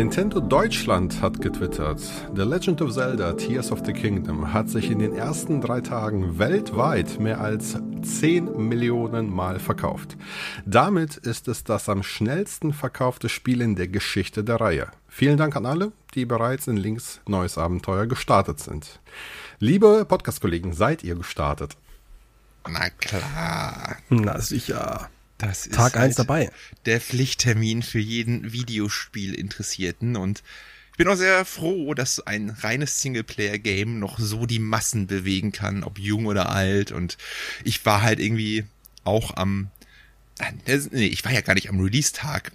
Nintendo Deutschland hat getwittert, The Legend of Zelda Tears of the Kingdom hat sich in den ersten drei Tagen weltweit mehr als 10 Millionen Mal verkauft. Damit ist es das am schnellsten verkaufte Spiel in der Geschichte der Reihe. Vielen Dank an alle, die bereits in Links Neues Abenteuer gestartet sind. Liebe Podcast-Kollegen, seid ihr gestartet? Na klar. Na sicher. Das ist Tag eins halt dabei. Der Pflichttermin für jeden Videospiel-Interessierten und ich bin auch sehr froh, dass ein reines Singleplayer-Game noch so die Massen bewegen kann, ob jung oder alt. Und ich war halt irgendwie auch am, nee, ich war ja gar nicht am Release-Tag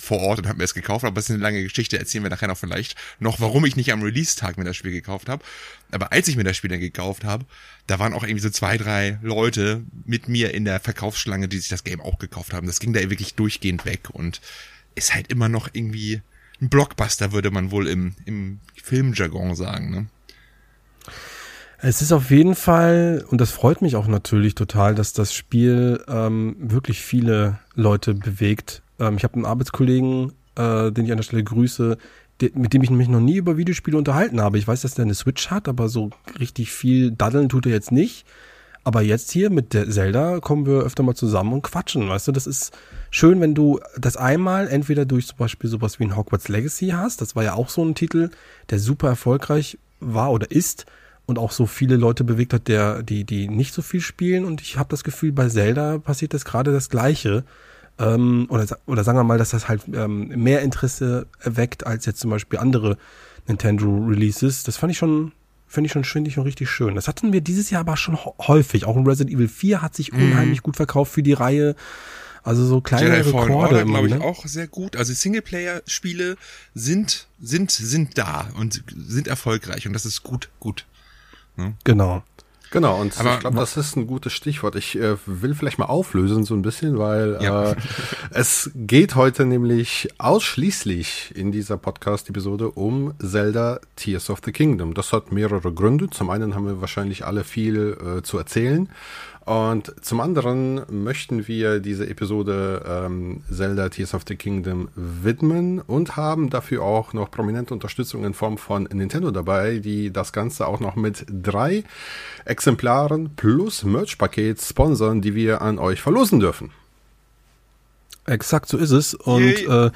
vor Ort und habe mir das gekauft, aber das ist eine lange Geschichte, erzählen wir nachher noch vielleicht noch, warum ich nicht am Release-Tag mir das Spiel gekauft habe. Aber als ich mir das Spiel dann gekauft habe, da waren auch irgendwie so zwei, drei Leute mit mir in der Verkaufsschlange, die sich das Game auch gekauft haben. Das ging da wirklich durchgehend weg und ist halt immer noch irgendwie ein Blockbuster, würde man wohl im, im Filmjargon sagen, ne? Es ist auf jeden Fall, und das freut mich auch natürlich total, dass das Spiel ähm, wirklich viele Leute bewegt. Ähm, ich habe einen Arbeitskollegen, äh, den ich an der Stelle grüße, de mit dem ich mich noch nie über Videospiele unterhalten habe. Ich weiß, dass der eine Switch hat, aber so richtig viel daddeln tut er jetzt nicht. Aber jetzt hier mit der Zelda kommen wir öfter mal zusammen und quatschen, weißt du? Das ist schön, wenn du das einmal entweder durch zum Beispiel sowas wie ein Hogwarts Legacy hast. Das war ja auch so ein Titel, der super erfolgreich war oder ist und auch so viele Leute bewegt hat, der, die, die nicht so viel spielen. Und ich habe das Gefühl, bei Zelda passiert das gerade das Gleiche. Ähm, oder, oder sagen wir mal, dass das halt ähm, mehr Interesse erweckt als jetzt zum Beispiel andere Nintendo Releases. Das fand ich schon, finde ich schon, finde ich schon richtig schön. Das hatten wir dieses Jahr aber schon häufig. Auch in Resident Evil 4 hat sich mhm. unheimlich gut verkauft für die Reihe. Also so kleine Jedi Rekorde Order, glaube ich, ne? auch sehr gut. Also Singleplayer-Spiele sind, sind, sind da und sind erfolgreich und das ist gut, gut. Ne? Genau. Genau, und Aber, ich glaube, das ist ein gutes Stichwort. Ich äh, will vielleicht mal auflösen so ein bisschen, weil ja. äh, es geht heute nämlich ausschließlich in dieser Podcast-Episode um Zelda Tears of the Kingdom. Das hat mehrere Gründe. Zum einen haben wir wahrscheinlich alle viel äh, zu erzählen. Und zum anderen möchten wir diese Episode ähm, Zelda Tears of the Kingdom widmen und haben dafür auch noch prominente Unterstützung in Form von Nintendo dabei, die das Ganze auch noch mit drei Exemplaren plus Merch-Paket sponsern, die wir an euch verlosen dürfen. Exakt so ist es. Und äh,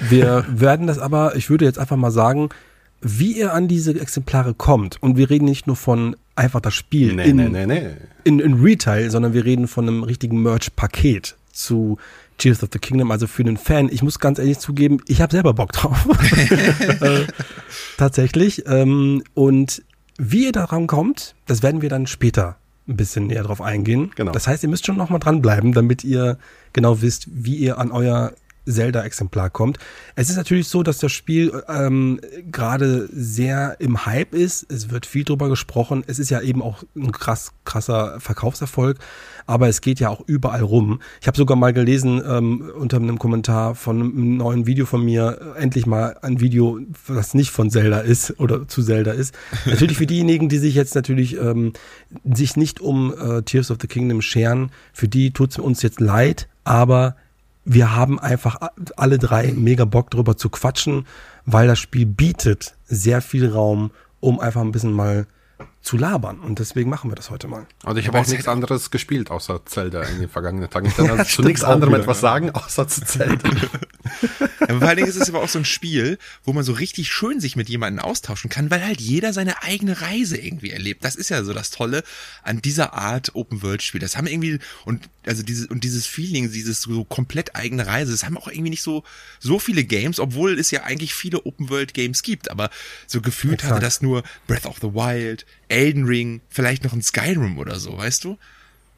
wir werden das aber, ich würde jetzt einfach mal sagen, wie ihr an diese Exemplare kommt. Und wir reden nicht nur von einfach das Spiel nee, in, nee, nee. In, in Retail, sondern wir reden von einem richtigen Merch-Paket zu Tears of the Kingdom, also für den Fan. Ich muss ganz ehrlich zugeben, ich habe selber Bock drauf. äh, tatsächlich. Ähm, und wie ihr daran kommt, das werden wir dann später ein bisschen näher drauf eingehen. Genau. Das heißt, ihr müsst schon noch mal dranbleiben, damit ihr genau wisst, wie ihr an euer Zelda-Exemplar kommt. Es ist natürlich so, dass das Spiel ähm, gerade sehr im Hype ist. Es wird viel drüber gesprochen. Es ist ja eben auch ein krass krasser Verkaufserfolg, aber es geht ja auch überall rum. Ich habe sogar mal gelesen ähm, unter einem Kommentar von einem neuen Video von mir, endlich mal ein Video, was nicht von Zelda ist oder zu Zelda ist. natürlich für diejenigen, die sich jetzt natürlich ähm, sich nicht um äh, Tears of the Kingdom scheren, für die tut es uns jetzt leid, aber wir haben einfach alle drei mega Bock drüber zu quatschen, weil das Spiel bietet sehr viel Raum, um einfach ein bisschen mal zu labern. Und deswegen machen wir das heute mal. Also ich habe auch nichts anderes gespielt, außer Zelda in den vergangenen Tagen. Ich kann also zu nichts anderem etwas sagen, außer zu Zelda. ja, vor allen Dingen ist es aber auch so ein Spiel, wo man so richtig schön sich mit jemandem austauschen kann, weil halt jeder seine eigene Reise irgendwie erlebt. Das ist ja so das Tolle an dieser Art Open-World-Spiel. Das haben irgendwie, und also dieses, und dieses Feeling, dieses so komplett eigene Reise, das haben auch irgendwie nicht so, so viele Games, obwohl es ja eigentlich viele Open-World-Games gibt, aber so gefühlt Exakt. hatte das nur Breath of the Wild, Elden Ring, vielleicht noch ein Skyrim oder so, weißt du?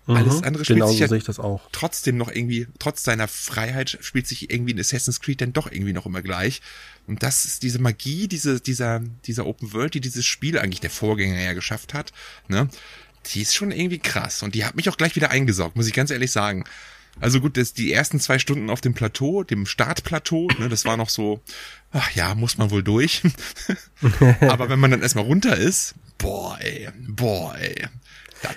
Mhm, Alles andere spielt genau sich so ja das auch. trotzdem noch irgendwie, trotz seiner Freiheit spielt sich irgendwie in Assassin's Creed dann doch irgendwie noch immer gleich. Und das ist diese Magie, diese, dieser, dieser Open World, die dieses Spiel eigentlich der Vorgänger ja geschafft hat, ne? Die ist schon irgendwie krass. Und die hat mich auch gleich wieder eingesaugt, muss ich ganz ehrlich sagen. Also gut, das, die ersten zwei Stunden auf dem Plateau, dem Startplateau, ne, das war noch so, ach ja, muss man wohl durch. Aber wenn man dann erstmal runter ist, boah, ey, boah, ey.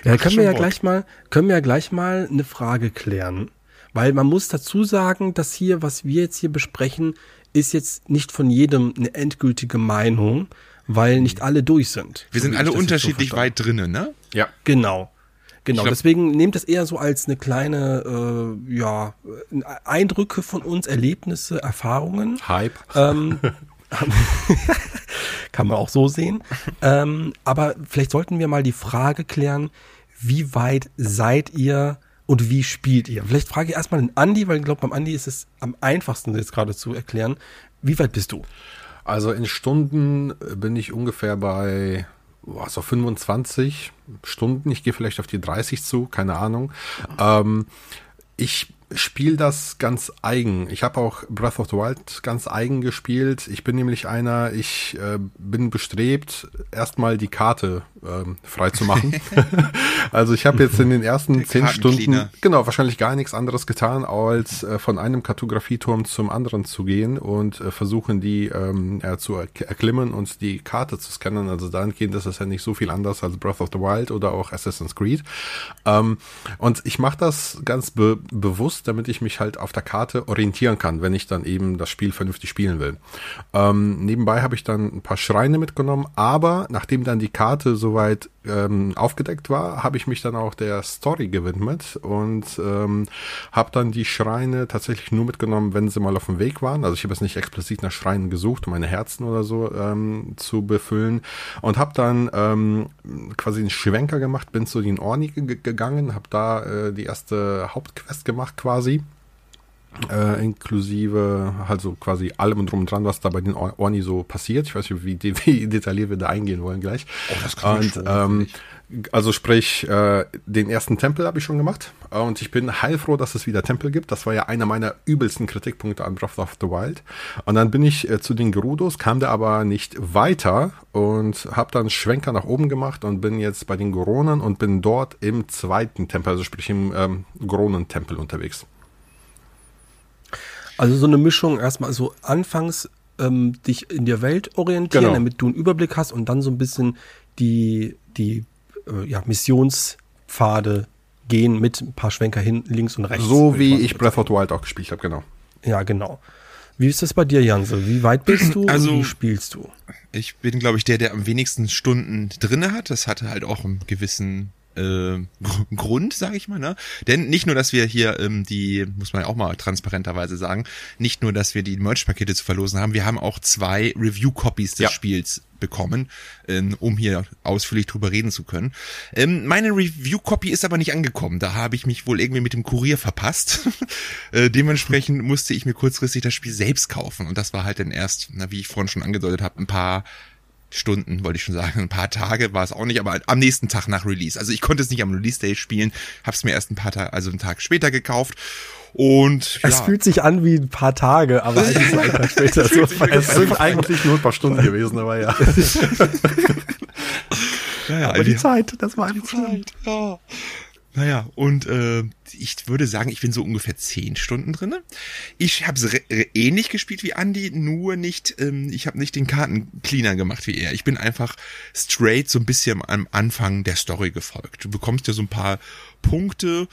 Ja, können wir ja gleich mal, können wir ja gleich mal eine Frage klären. Weil man muss dazu sagen, dass hier, was wir jetzt hier besprechen, ist jetzt nicht von jedem eine endgültige Meinung, weil nicht alle durch sind. Wir sind alle unterschiedlich so weit drinnen, ne? Ja. Genau. Genau, glaub, deswegen nehmt das eher so als eine kleine, äh, ja, Eindrücke von uns, Erlebnisse, Erfahrungen. Hype. Ähm, kann man auch so sehen. Ähm, aber vielleicht sollten wir mal die Frage klären, wie weit seid ihr und wie spielt ihr? Vielleicht frage ich erstmal den Andi, weil ich glaube, beim Andi ist es am einfachsten jetzt gerade zu erklären. Wie weit bist du? Also in Stunden bin ich ungefähr bei boah, so 25 Stunden. Ich gehe vielleicht auf die 30 zu, keine Ahnung. Ähm, ich spiele das ganz eigen. Ich habe auch Breath of the Wild ganz eigen gespielt. Ich bin nämlich einer, ich äh, bin bestrebt, erstmal die Karte äh, frei zu machen. also ich habe jetzt in den ersten zehn Stunden genau wahrscheinlich gar nichts anderes getan, als äh, von einem Kartografieturm zum anderen zu gehen und äh, versuchen, die ähm, ja, zu erklimmen und die Karte zu scannen. Also dahingehend ist es ja nicht so viel anders als Breath of the Wild oder auch Assassin's Creed. Ähm, und ich mache das ganz be bewusst damit ich mich halt auf der Karte orientieren kann, wenn ich dann eben das Spiel vernünftig spielen will. Ähm, nebenbei habe ich dann ein paar Schreine mitgenommen, aber nachdem dann die Karte soweit ähm, aufgedeckt war, habe ich mich dann auch der Story gewidmet und ähm, habe dann die Schreine tatsächlich nur mitgenommen, wenn sie mal auf dem Weg waren. Also ich habe jetzt nicht explizit nach Schreinen gesucht, um meine Herzen oder so ähm, zu befüllen und habe dann ähm, quasi einen Schwenker gemacht, bin zu den Orni gegangen, habe da äh, die erste Hauptquest gemacht quasi äh, inklusive also quasi allem und drum und dran, was da bei den Orni so passiert. Ich weiß nicht, wie, wie detailliert wir da eingehen wollen gleich. Oh, das kann und, schon, ähm, also sprich, äh, den ersten Tempel habe ich schon gemacht und ich bin heilfroh, dass es wieder Tempel gibt. Das war ja einer meiner übelsten Kritikpunkte an Breath of the Wild. Und dann bin ich äh, zu den Gerudos, kam der aber nicht weiter und habe dann Schwenker nach oben gemacht und bin jetzt bei den Goronen und bin dort im zweiten Tempel, also sprich im ähm, Goronentempel unterwegs. Also so eine Mischung erstmal so anfangs ähm, dich in der Welt orientieren, genau. damit du einen Überblick hast und dann so ein bisschen die, die äh, ja, Missionspfade gehen mit ein paar Schwenker hin, links und rechts. So wie ich Breath of the Wild auch gespielt habe, genau. Ja, genau. Wie ist das bei dir, Janse? Wie weit bist du also, und wie spielst du? Ich bin, glaube ich, der, der am wenigsten Stunden drinne hat. Das hatte halt auch einen gewissen äh, Grund, sage ich mal. Ne? Denn nicht nur, dass wir hier ähm, die, muss man ja auch mal transparenterweise sagen, nicht nur, dass wir die Merch-Pakete zu verlosen haben, wir haben auch zwei Review-Copies des ja. Spiels bekommen, ähm, um hier ausführlich drüber reden zu können. Ähm, meine Review-Copy ist aber nicht angekommen. Da habe ich mich wohl irgendwie mit dem Kurier verpasst. äh, dementsprechend musste ich mir kurzfristig das Spiel selbst kaufen. Und das war halt dann erst, na, wie ich vorhin schon angedeutet habe, ein paar Stunden, wollte ich schon sagen. Ein paar Tage war es auch nicht, aber am nächsten Tag nach Release. Also ich konnte es nicht am Release-Day spielen, habe es mir erst ein paar Tage, also einen Tag später gekauft. Und ja. es fühlt sich an wie ein paar Tage, aber eigentlich so ein Tag später. so, es sind eigentlich nur ein paar Stunden gewesen, aber ja. ja, ja aber die, die Zeit, das war die Zeit. Ja. Naja, und äh, ich würde sagen, ich bin so ungefähr zehn Stunden drinne. Ich habe es ähnlich gespielt wie Andy, nur nicht, ähm, ich habe nicht den Kartencleaner gemacht wie er. Ich bin einfach straight so ein bisschen am Anfang der Story gefolgt. Du bekommst ja so ein paar Punkte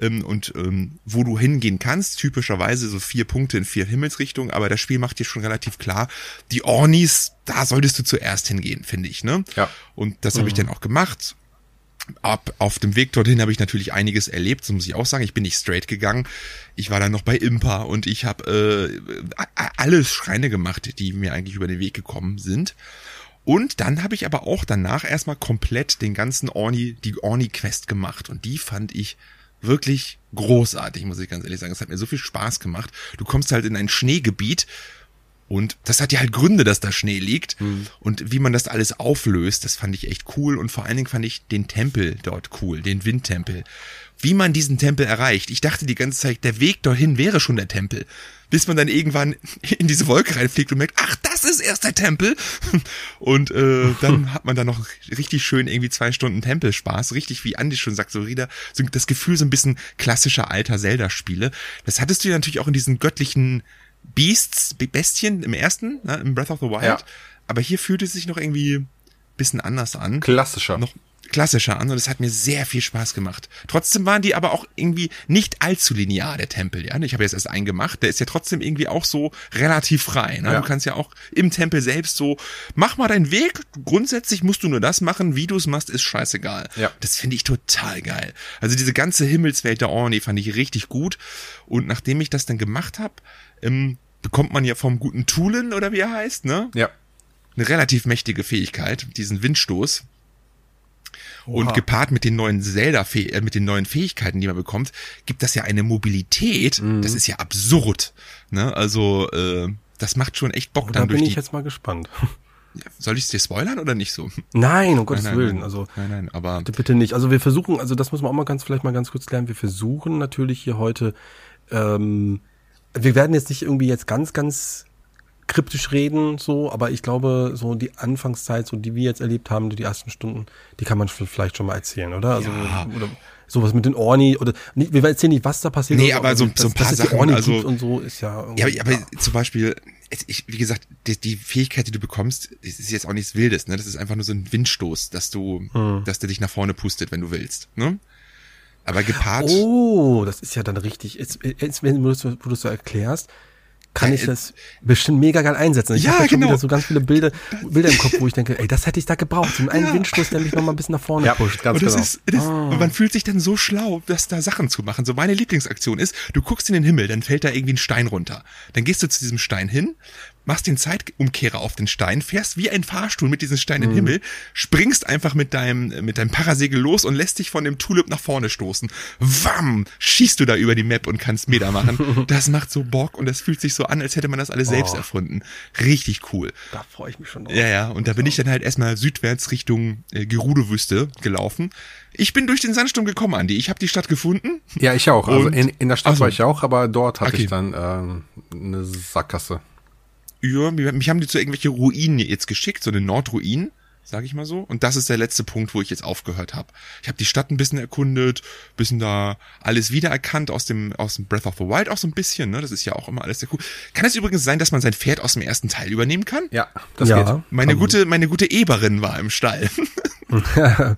ähm, und ähm, wo du hingehen kannst, typischerweise so vier Punkte in vier Himmelsrichtungen, aber das Spiel macht dir schon relativ klar, die Ornis, da solltest du zuerst hingehen, finde ich, ne? Ja. Und das mhm. habe ich dann auch gemacht ab auf dem Weg dorthin habe ich natürlich einiges erlebt, so muss ich auch sagen. Ich bin nicht straight gegangen. Ich war dann noch bei Impa und ich habe äh, alles Schreine gemacht, die mir eigentlich über den Weg gekommen sind. Und dann habe ich aber auch danach erstmal komplett den ganzen Orni, die Orni-Quest gemacht. Und die fand ich wirklich großartig, muss ich ganz ehrlich sagen. Es hat mir so viel Spaß gemacht. Du kommst halt in ein Schneegebiet und das hat ja halt Gründe, dass da Schnee liegt. Mhm. Und wie man das alles auflöst, das fand ich echt cool. Und vor allen Dingen fand ich den Tempel dort cool, den Windtempel. Wie man diesen Tempel erreicht. Ich dachte die ganze Zeit, der Weg dorthin wäre schon der Tempel. Bis man dann irgendwann in diese Wolke reinfliegt und merkt, ach, das ist erst der Tempel. Und äh, dann hat man da noch richtig schön irgendwie zwei Stunden Tempelspaß. Richtig, wie Andi schon sagt, so wieder so das Gefühl so ein bisschen klassischer alter Zelda-Spiele. Das hattest du ja natürlich auch in diesen göttlichen Beasts, Bestien im ersten, ne, im Breath of the Wild. Ja. Aber hier fühlt es sich noch irgendwie bisschen anders an. Klassischer. Noch, klassischer an und es hat mir sehr viel Spaß gemacht. Trotzdem waren die aber auch irgendwie nicht allzu linear, der Tempel, ja. Ich habe jetzt erst einen gemacht, der ist ja trotzdem irgendwie auch so relativ frei. Ne? Ja. Du kannst ja auch im Tempel selbst so, mach mal deinen Weg, grundsätzlich musst du nur das machen, wie du es machst, ist scheißegal. Ja. Das finde ich total geil. Also diese ganze Himmelswelt der Orni fand ich richtig gut und nachdem ich das dann gemacht habe, ähm, bekommt man ja vom guten Tulen oder wie er heißt, ne? Ja. Eine relativ mächtige Fähigkeit, diesen Windstoß Oha. Und gepaart mit den neuen Zelda, äh, mit den neuen Fähigkeiten, die man bekommt, gibt das ja eine Mobilität. Mhm. Das ist ja absurd. Ne? Also äh, das macht schon echt Bock oh, dann da durch bin ich jetzt mal gespannt. Soll ich es dir spoilern oder nicht so? Nein, um Gottes nein, nein, Willen. Also nein, nein, aber bitte, bitte nicht. Also wir versuchen, also das muss man auch mal ganz vielleicht mal ganz kurz klären. Wir versuchen natürlich hier heute. Ähm, wir werden jetzt nicht irgendwie jetzt ganz, ganz kryptisch reden, so, aber ich glaube, so die Anfangszeit, so die wir jetzt erlebt haben, die ersten Stunden, die kann man vielleicht schon mal erzählen, oder? Also, ja. oder sowas mit den Orni oder nicht, wir erzählen nicht, was da passiert. Nee, aber so, so ein paar Sachen, also und so ist ja. Ja, aber, aber zum Beispiel, ich, wie gesagt, die, die, Fähigkeit, die du bekommst, ist jetzt auch nichts Wildes, ne? Das ist einfach nur so ein Windstoß, dass du, hm. dass der dich nach vorne pustet, wenn du willst, ne? Aber gepaart. Oh, das ist ja dann richtig. Jetzt, jetzt wenn du das, wo du so erklärst, kann ich das bestimmt mega geil einsetzen. Ich ja, habe genau. wieder so ganz viele Bilder, Bilder im Kopf, wo ich denke, ey, das hätte ich da gebraucht. So einen ja. Windstoß, der mich noch mal ein bisschen nach vorne ja, pusht. Ganz und das genau. ist, das, oh. man fühlt sich dann so schlau, das da Sachen zu machen. So meine Lieblingsaktion ist, du guckst in den Himmel, dann fällt da irgendwie ein Stein runter. Dann gehst du zu diesem Stein hin, machst den Zeitumkehrer auf den Stein, fährst wie ein Fahrstuhl mit diesem Stein mhm. in den Himmel, springst einfach mit deinem, mit deinem Parasegel los und lässt dich von dem Tulip nach vorne stoßen. Wam! Schießt du da über die Map und kannst Meter machen. Das macht so Bock und das fühlt sich so an, als hätte man das alles oh. selbst erfunden. Richtig cool. Da freue ich mich schon drauf. Ja, ja. Und da bin ich dann halt erstmal südwärts Richtung äh, Gerudo-Wüste gelaufen. Ich bin durch den Sandsturm gekommen, Andi. Ich habe die Stadt gefunden. Ja, ich auch. Also in, in der Stadt also, war ich auch, aber dort hatte okay. ich dann ähm, eine Sackgasse ja, mich haben die zu irgendwelche Ruinen jetzt geschickt, so eine Nordruin, sage ich mal so. Und das ist der letzte Punkt, wo ich jetzt aufgehört habe. Ich habe die Stadt ein bisschen erkundet, bisschen da alles wiedererkannt aus dem aus dem Breath of the Wild auch so ein bisschen. Ne, das ist ja auch immer alles sehr cool. Kann es übrigens sein, dass man sein Pferd aus dem ersten Teil übernehmen kann? Ja, das ja, geht. Meine gute meine gute Eberin war im Stall.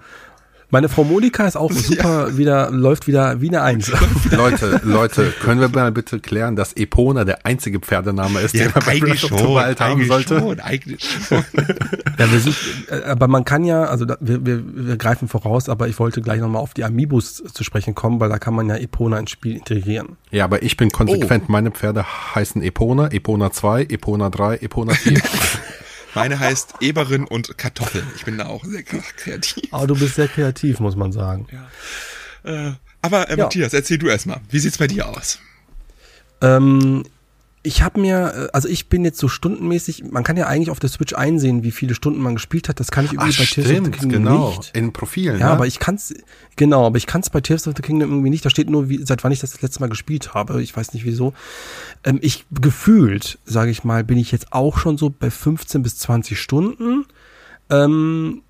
Meine Frau Monika ist auch super ja. wieder, läuft wieder wie eine Eins. Leute, Leute, können wir mal bitte klären, dass Epona der einzige Pferdename ist, ja, den man bei Breath of the Wild haben sollte? Schon, eigentlich schon. ja, wir sind, äh, aber man kann ja, also da, wir, wir, wir greifen voraus, aber ich wollte gleich nochmal auf die Amiibus zu sprechen kommen, weil da kann man ja Epona ins Spiel integrieren. Ja, aber ich bin konsequent. Oh. Meine Pferde heißen Epona, Epona 2, Epona 3, Epona 4. Meine heißt Eberin und Kartoffel. Ich bin da auch sehr kreativ. Aber du bist sehr kreativ, muss man sagen. Ja. Äh, aber äh, ja. Matthias, erzähl du erstmal. Wie sieht's bei dir aus? Ähm, ich habe mir, äh, also ich bin jetzt so stundenmäßig, man kann ja eigentlich auf der Switch einsehen, wie viele Stunden man gespielt hat. Das kann ich irgendwie Ach, bei Tears of the Kingdom genau. nicht. In Profilen. Ja, ne? aber ich kann's, genau, aber ich kann's bei Tears of the Kingdom irgendwie nicht. Da steht nur, wie, seit wann ich das, das letzte Mal gespielt habe. Ich weiß nicht wieso. Ähm, ich gefühlt, sage ich mal, bin ich jetzt auch schon so bei 15 bis 20 Stunden. Ähm,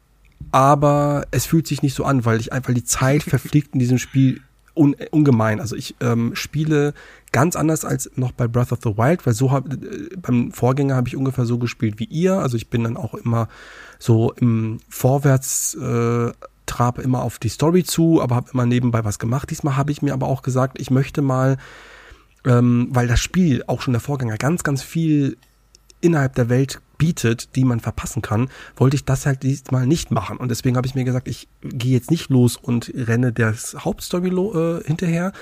aber es fühlt sich nicht so an, weil ich einfach die Zeit verfliegt in diesem Spiel un, ungemein. Also ich ähm, spiele ganz anders als noch bei Breath of the Wild, weil so hab, äh, beim Vorgänger habe ich ungefähr so gespielt wie ihr. Also ich bin dann auch immer so im Vorwärts äh, trab immer auf die Story zu, aber habe immer nebenbei was gemacht. Diesmal habe ich mir aber auch gesagt, ich möchte mal, ähm, weil das Spiel auch schon der Vorgänger ganz, ganz viel innerhalb der Welt bietet, die man verpassen kann, wollte ich das halt diesmal nicht machen. Und deswegen habe ich mir gesagt, ich gehe jetzt nicht los und renne der Hauptstory äh, hinterher,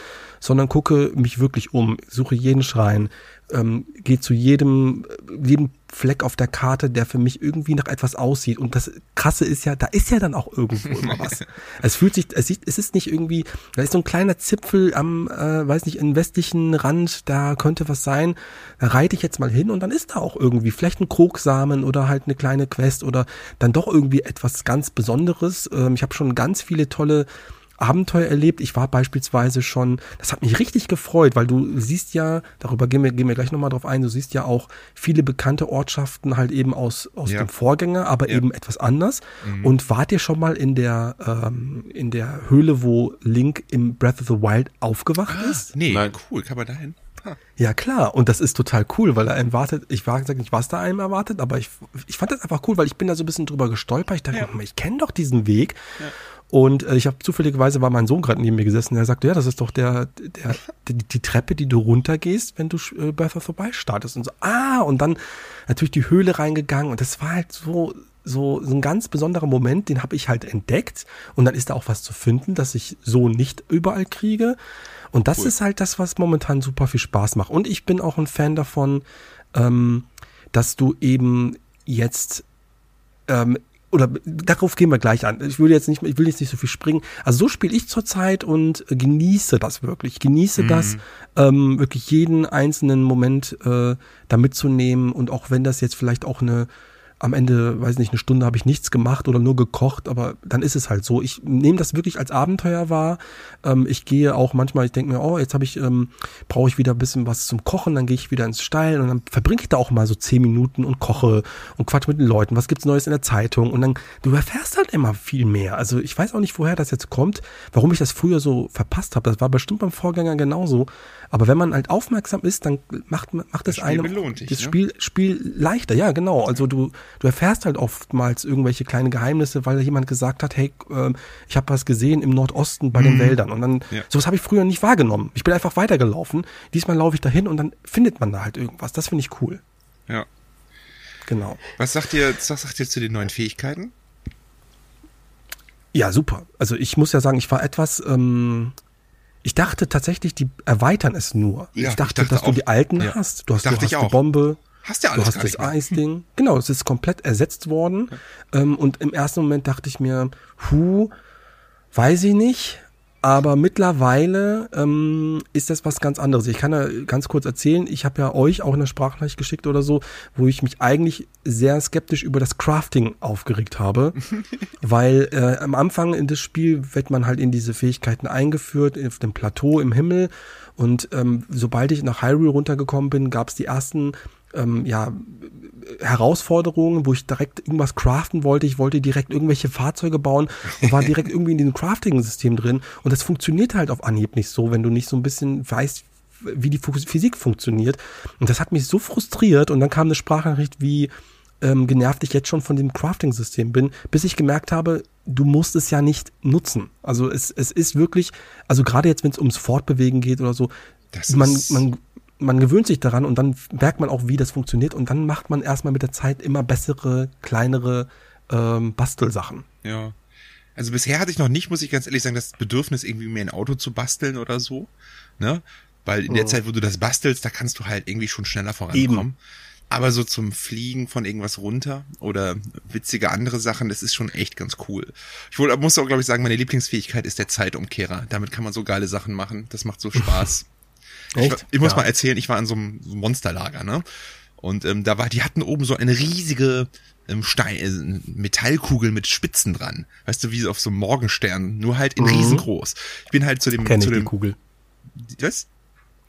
sondern gucke mich wirklich um, suche jeden Schrein, ähm, gehe zu jedem, jedem Fleck auf der Karte, der für mich irgendwie nach etwas aussieht. Und das Krasse ist ja, da ist ja dann auch irgendwo immer was. es fühlt sich, es sieht, es ist nicht irgendwie, da ist so ein kleiner Zipfel am, äh, weiß nicht, im westlichen Rand, da könnte was sein. Da reite ich jetzt mal hin und dann ist da auch irgendwie vielleicht ein Krogsamen oder halt eine kleine Quest oder dann doch irgendwie etwas ganz Besonderes. Ähm, ich habe schon ganz viele tolle Abenteuer erlebt. Ich war beispielsweise schon, das hat mich richtig gefreut, weil du siehst ja, darüber gehen wir, gehen wir gleich nochmal drauf ein, du siehst ja auch viele bekannte Ortschaften halt eben aus, aus ja. dem Vorgänger, aber ja. eben etwas anders. Mhm. Und wart ihr schon mal in der, ähm, in der Höhle, wo Link im Breath of the Wild aufgewacht ah, ist? Nee, Nein. cool, kann man da hin? Ja, klar. Und das ist total cool, weil er einem wartet, ich war gesagt nicht, was da einem erwartet, aber ich, ich fand das einfach cool, weil ich bin da so ein bisschen drüber gestolpert. Ich dachte, ja. ich kenne doch diesen Weg. Ja. Und äh, ich habe zufälligerweise war mein Sohn gerade neben mir gesessen, der sagte, ja, das ist doch der, der, die, die Treppe, die du runtergehst, wenn du äh, the Wild startest. Und so, ah, und dann natürlich die Höhle reingegangen. Und das war halt so, so, so ein ganz besonderer Moment, den habe ich halt entdeckt. Und dann ist da auch was zu finden, das ich so nicht überall kriege. Und das cool. ist halt das, was momentan super viel Spaß macht. Und ich bin auch ein Fan davon, ähm, dass du eben jetzt ähm, oder darauf gehen wir gleich an. Ich will jetzt nicht, ich will jetzt nicht so viel springen. Also so spiele ich zurzeit und genieße das wirklich. Genieße mhm. das, ähm, wirklich jeden einzelnen Moment äh, da mitzunehmen und auch wenn das jetzt vielleicht auch eine am Ende, weiß nicht, eine Stunde habe ich nichts gemacht oder nur gekocht, aber dann ist es halt so. Ich nehme das wirklich als Abenteuer wahr. Ähm, ich gehe auch manchmal, ich denke mir, oh, jetzt habe ich, ähm, brauche ich wieder ein bisschen was zum Kochen, dann gehe ich wieder ins Stall und dann verbringe ich da auch mal so zehn Minuten und koche und quatsch mit den Leuten. Was gibt's Neues in der Zeitung? Und dann, du erfährst halt immer viel mehr. Also ich weiß auch nicht, woher das jetzt kommt, warum ich das früher so verpasst habe. Das war bestimmt beim Vorgänger genauso. Aber wenn man halt aufmerksam ist, dann macht, macht es einem dich, das ne? Spiel, Spiel leichter. Ja, genau. Also du, du erfährst halt oftmals irgendwelche kleine Geheimnisse, weil jemand gesagt hat, hey, äh, ich habe was gesehen im Nordosten bei mhm. den Wäldern. Und dann, ja. sowas habe ich früher nicht wahrgenommen. Ich bin einfach weitergelaufen. Diesmal laufe ich dahin und dann findet man da halt irgendwas. Das finde ich cool. Ja. Genau. Was sagt ihr, was sagt ihr zu den neuen Fähigkeiten? Ja, super. Also ich muss ja sagen, ich war etwas ähm, ich dachte tatsächlich, die erweitern es nur. Ja, ich, dachte, ich dachte, dass auch, du die alten ja. hast. Du hast, dachte du hast die auch. Bombe. Hast ja alles Du hast das Eisding. Genau, es ist komplett ersetzt worden. Ja. Ähm, und im ersten Moment dachte ich mir, hu, weiß ich nicht. Aber mittlerweile ähm, ist das was ganz anderes. Ich kann da ganz kurz erzählen, ich habe ja euch auch eine Sprachnachricht geschickt oder so, wo ich mich eigentlich sehr skeptisch über das Crafting aufgeregt habe. weil äh, am Anfang in das Spiel wird man halt in diese Fähigkeiten eingeführt, auf dem Plateau im Himmel. Und ähm, sobald ich nach Hyrule runtergekommen bin, gab es die ersten ähm, ja, Herausforderungen, wo ich direkt irgendwas craften wollte. Ich wollte direkt irgendwelche Fahrzeuge bauen und war direkt irgendwie in diesem Crafting-System drin. Und das funktioniert halt auf Anhieb nicht so, wenn du nicht so ein bisschen weißt, wie die Physik funktioniert. Und das hat mich so frustriert. Und dann kam eine Sprachnachricht, wie ähm, genervt ich jetzt schon von dem Crafting-System bin, bis ich gemerkt habe, du musst es ja nicht nutzen. Also es, es ist wirklich, also gerade jetzt, wenn es ums Fortbewegen geht oder so, man, man man gewöhnt sich daran und dann merkt man auch, wie das funktioniert und dann macht man erstmal mit der Zeit immer bessere, kleinere ähm, Bastelsachen. Ja. Also bisher hatte ich noch nicht, muss ich ganz ehrlich sagen, das Bedürfnis, irgendwie mir ein Auto zu basteln oder so. Ne? Weil in der oh. Zeit, wo du das bastelst, da kannst du halt irgendwie schon schneller vorankommen. Eben. Aber so zum Fliegen von irgendwas runter oder witzige andere Sachen, das ist schon echt ganz cool. Ich muss auch, glaube ich, sagen, meine Lieblingsfähigkeit ist der Zeitumkehrer. Damit kann man so geile Sachen machen. Das macht so Spaß. Ich, ich, muss ja. mal erzählen, ich war in so einem Monsterlager, ne? Und ähm, da war, die hatten oben so eine riesige ähm, Stein, äh, Metallkugel mit Spitzen dran. Weißt du, wie auf so einem Morgenstern, nur halt in mhm. riesengroß. Ich bin halt zu dem, Kenn zu dem die Kugel. Was?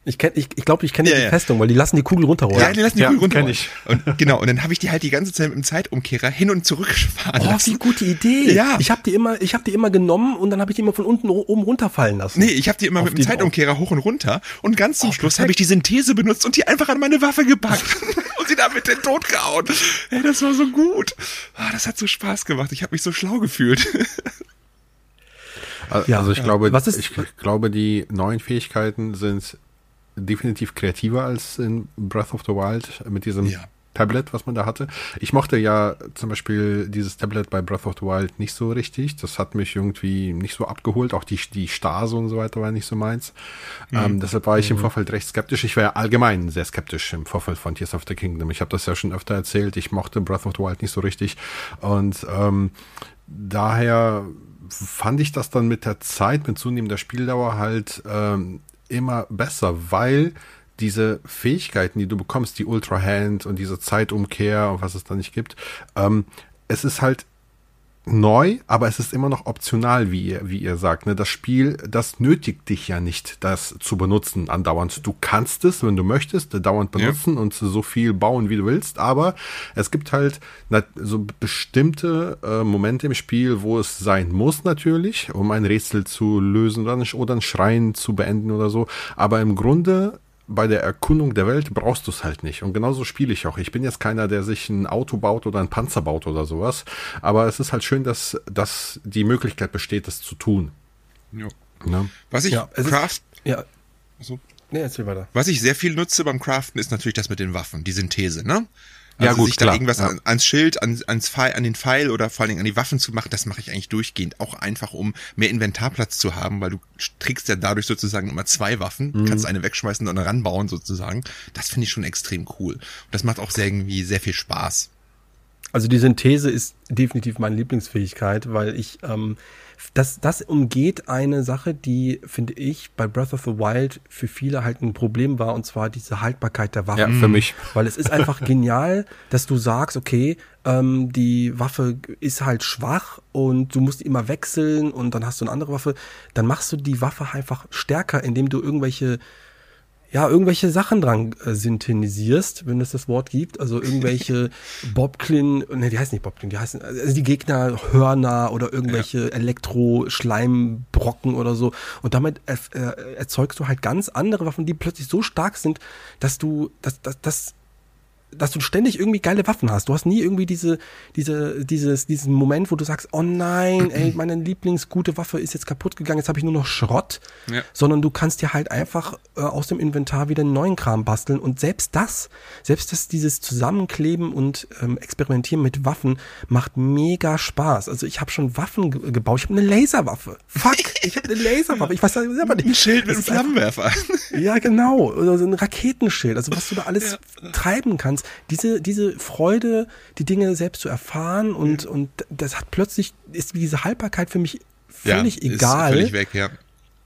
Ich kenn, ich, ich glaube, ich kenne ja, die ja. Festung, weil die lassen die Kugel runterrollen. Ja, die lassen die ja, Kugel runterrollen. Ich. Und genau, und dann habe ich die halt die ganze Zeit mit dem Zeitumkehrer hin und zurück gefahren oh, lassen. wie gute Idee. Ja. Ich habe die immer, ich habe die immer genommen und dann habe ich die immer von unten oben runterfallen lassen. Nee, ich habe die immer mit dem Zeitumkehrer hoch und runter und ganz zum oh, Schluss habe ich die Synthese benutzt und die einfach an meine Waffe gepackt und sie damit den Tod gehauen. Ey, das war so gut. Oh, das hat so Spaß gemacht. Ich habe mich so schlau gefühlt. Also ich glaube, ich glaube, die neuen Fähigkeiten sind definitiv kreativer als in Breath of the Wild mit diesem ja. Tablet, was man da hatte. Ich mochte ja zum Beispiel dieses Tablet bei Breath of the Wild nicht so richtig. Das hat mich irgendwie nicht so abgeholt. Auch die, die Stase und so weiter war nicht so meins. Mhm. Ähm, deshalb war ich im mhm. Vorfeld recht skeptisch. Ich war ja allgemein sehr skeptisch im Vorfeld von Tears of the Kingdom. Ich habe das ja schon öfter erzählt. Ich mochte Breath of the Wild nicht so richtig. Und ähm, daher fand ich das dann mit der Zeit, mit zunehmender Spieldauer halt ähm, immer besser, weil diese Fähigkeiten, die du bekommst, die Ultra Hand und diese Zeitumkehr und was es da nicht gibt, ähm, es ist halt neu, aber es ist immer noch optional, wie ihr, wie ihr sagt. Ne? Das Spiel, das nötigt dich ja nicht, das zu benutzen andauernd. Du kannst es, wenn du möchtest, dauernd benutzen ja. und so viel bauen, wie du willst, aber es gibt halt so bestimmte äh, Momente im Spiel, wo es sein muss natürlich, um ein Rätsel zu lösen oder, ein Schrein zu beenden oder so. Aber im Grunde bei der Erkundung der Welt brauchst du es halt nicht. Und genauso spiele ich auch. Ich bin jetzt keiner, der sich ein Auto baut oder ein Panzer baut oder sowas. Aber es ist halt schön, dass, dass die Möglichkeit besteht, das zu tun. Ja. ja. Was ich ja, Craft. Ist, ja. So. Nee, erzähl weiter. Was ich sehr viel nutze beim Craften ist natürlich das mit den Waffen, die Synthese, ne? Also ja, gut, sich da irgendwas ja. ans Schild, ans, ans Pfeil, an den Pfeil oder vor allen Dingen an die Waffen zu machen, das mache ich eigentlich durchgehend. Auch einfach, um mehr Inventarplatz zu haben, weil du trägst ja dadurch sozusagen immer zwei Waffen, mhm. kannst eine wegschmeißen und eine ranbauen sozusagen. Das finde ich schon extrem cool. Und das macht auch sehr, irgendwie sehr viel Spaß. Also die Synthese ist definitiv meine Lieblingsfähigkeit, weil ich ähm, das, das umgeht eine Sache, die, finde ich, bei Breath of the Wild für viele halt ein Problem war, und zwar diese Haltbarkeit der Waffe. Ja, für mich. Weil es ist einfach genial, dass du sagst, okay, ähm, die Waffe ist halt schwach und du musst immer wechseln und dann hast du eine andere Waffe. Dann machst du die Waffe einfach stärker, indem du irgendwelche ja, irgendwelche Sachen dran äh, synthetisierst, wenn es das Wort gibt. Also irgendwelche Bobklin, ne, die heißen nicht Bobklin, die heißen, also die Gegner Hörner oder irgendwelche ja. Elektro-Schleimbrocken oder so. Und damit äh, erzeugst du halt ganz andere Waffen, die plötzlich so stark sind, dass du, dass, dass, dass dass du ständig irgendwie geile Waffen hast. Du hast nie irgendwie diese, diese, dieses, diesen Moment, wo du sagst, oh nein, ey, meine Lieblingsgute Waffe ist jetzt kaputt gegangen, jetzt habe ich nur noch Schrott. Ja. Sondern du kannst dir halt einfach äh, aus dem Inventar wieder einen neuen Kram basteln. Und selbst das, selbst das, dieses Zusammenkleben und ähm, Experimentieren mit Waffen macht mega Spaß. Also ich habe schon Waffen ge gebaut. Ich habe eine Laserwaffe. Fuck, ich habe eine Laserwaffe. Ich weiß selber nicht. Ein Schild mit einem Flammenwerfer. Ja, genau. Oder so ein Raketenschild. Also was du da alles ja. treiben kannst diese, diese Freude, die Dinge selbst zu erfahren und, mhm. und das hat plötzlich, ist diese Haltbarkeit für mich völlig ja, egal. Ist völlig weg, ja.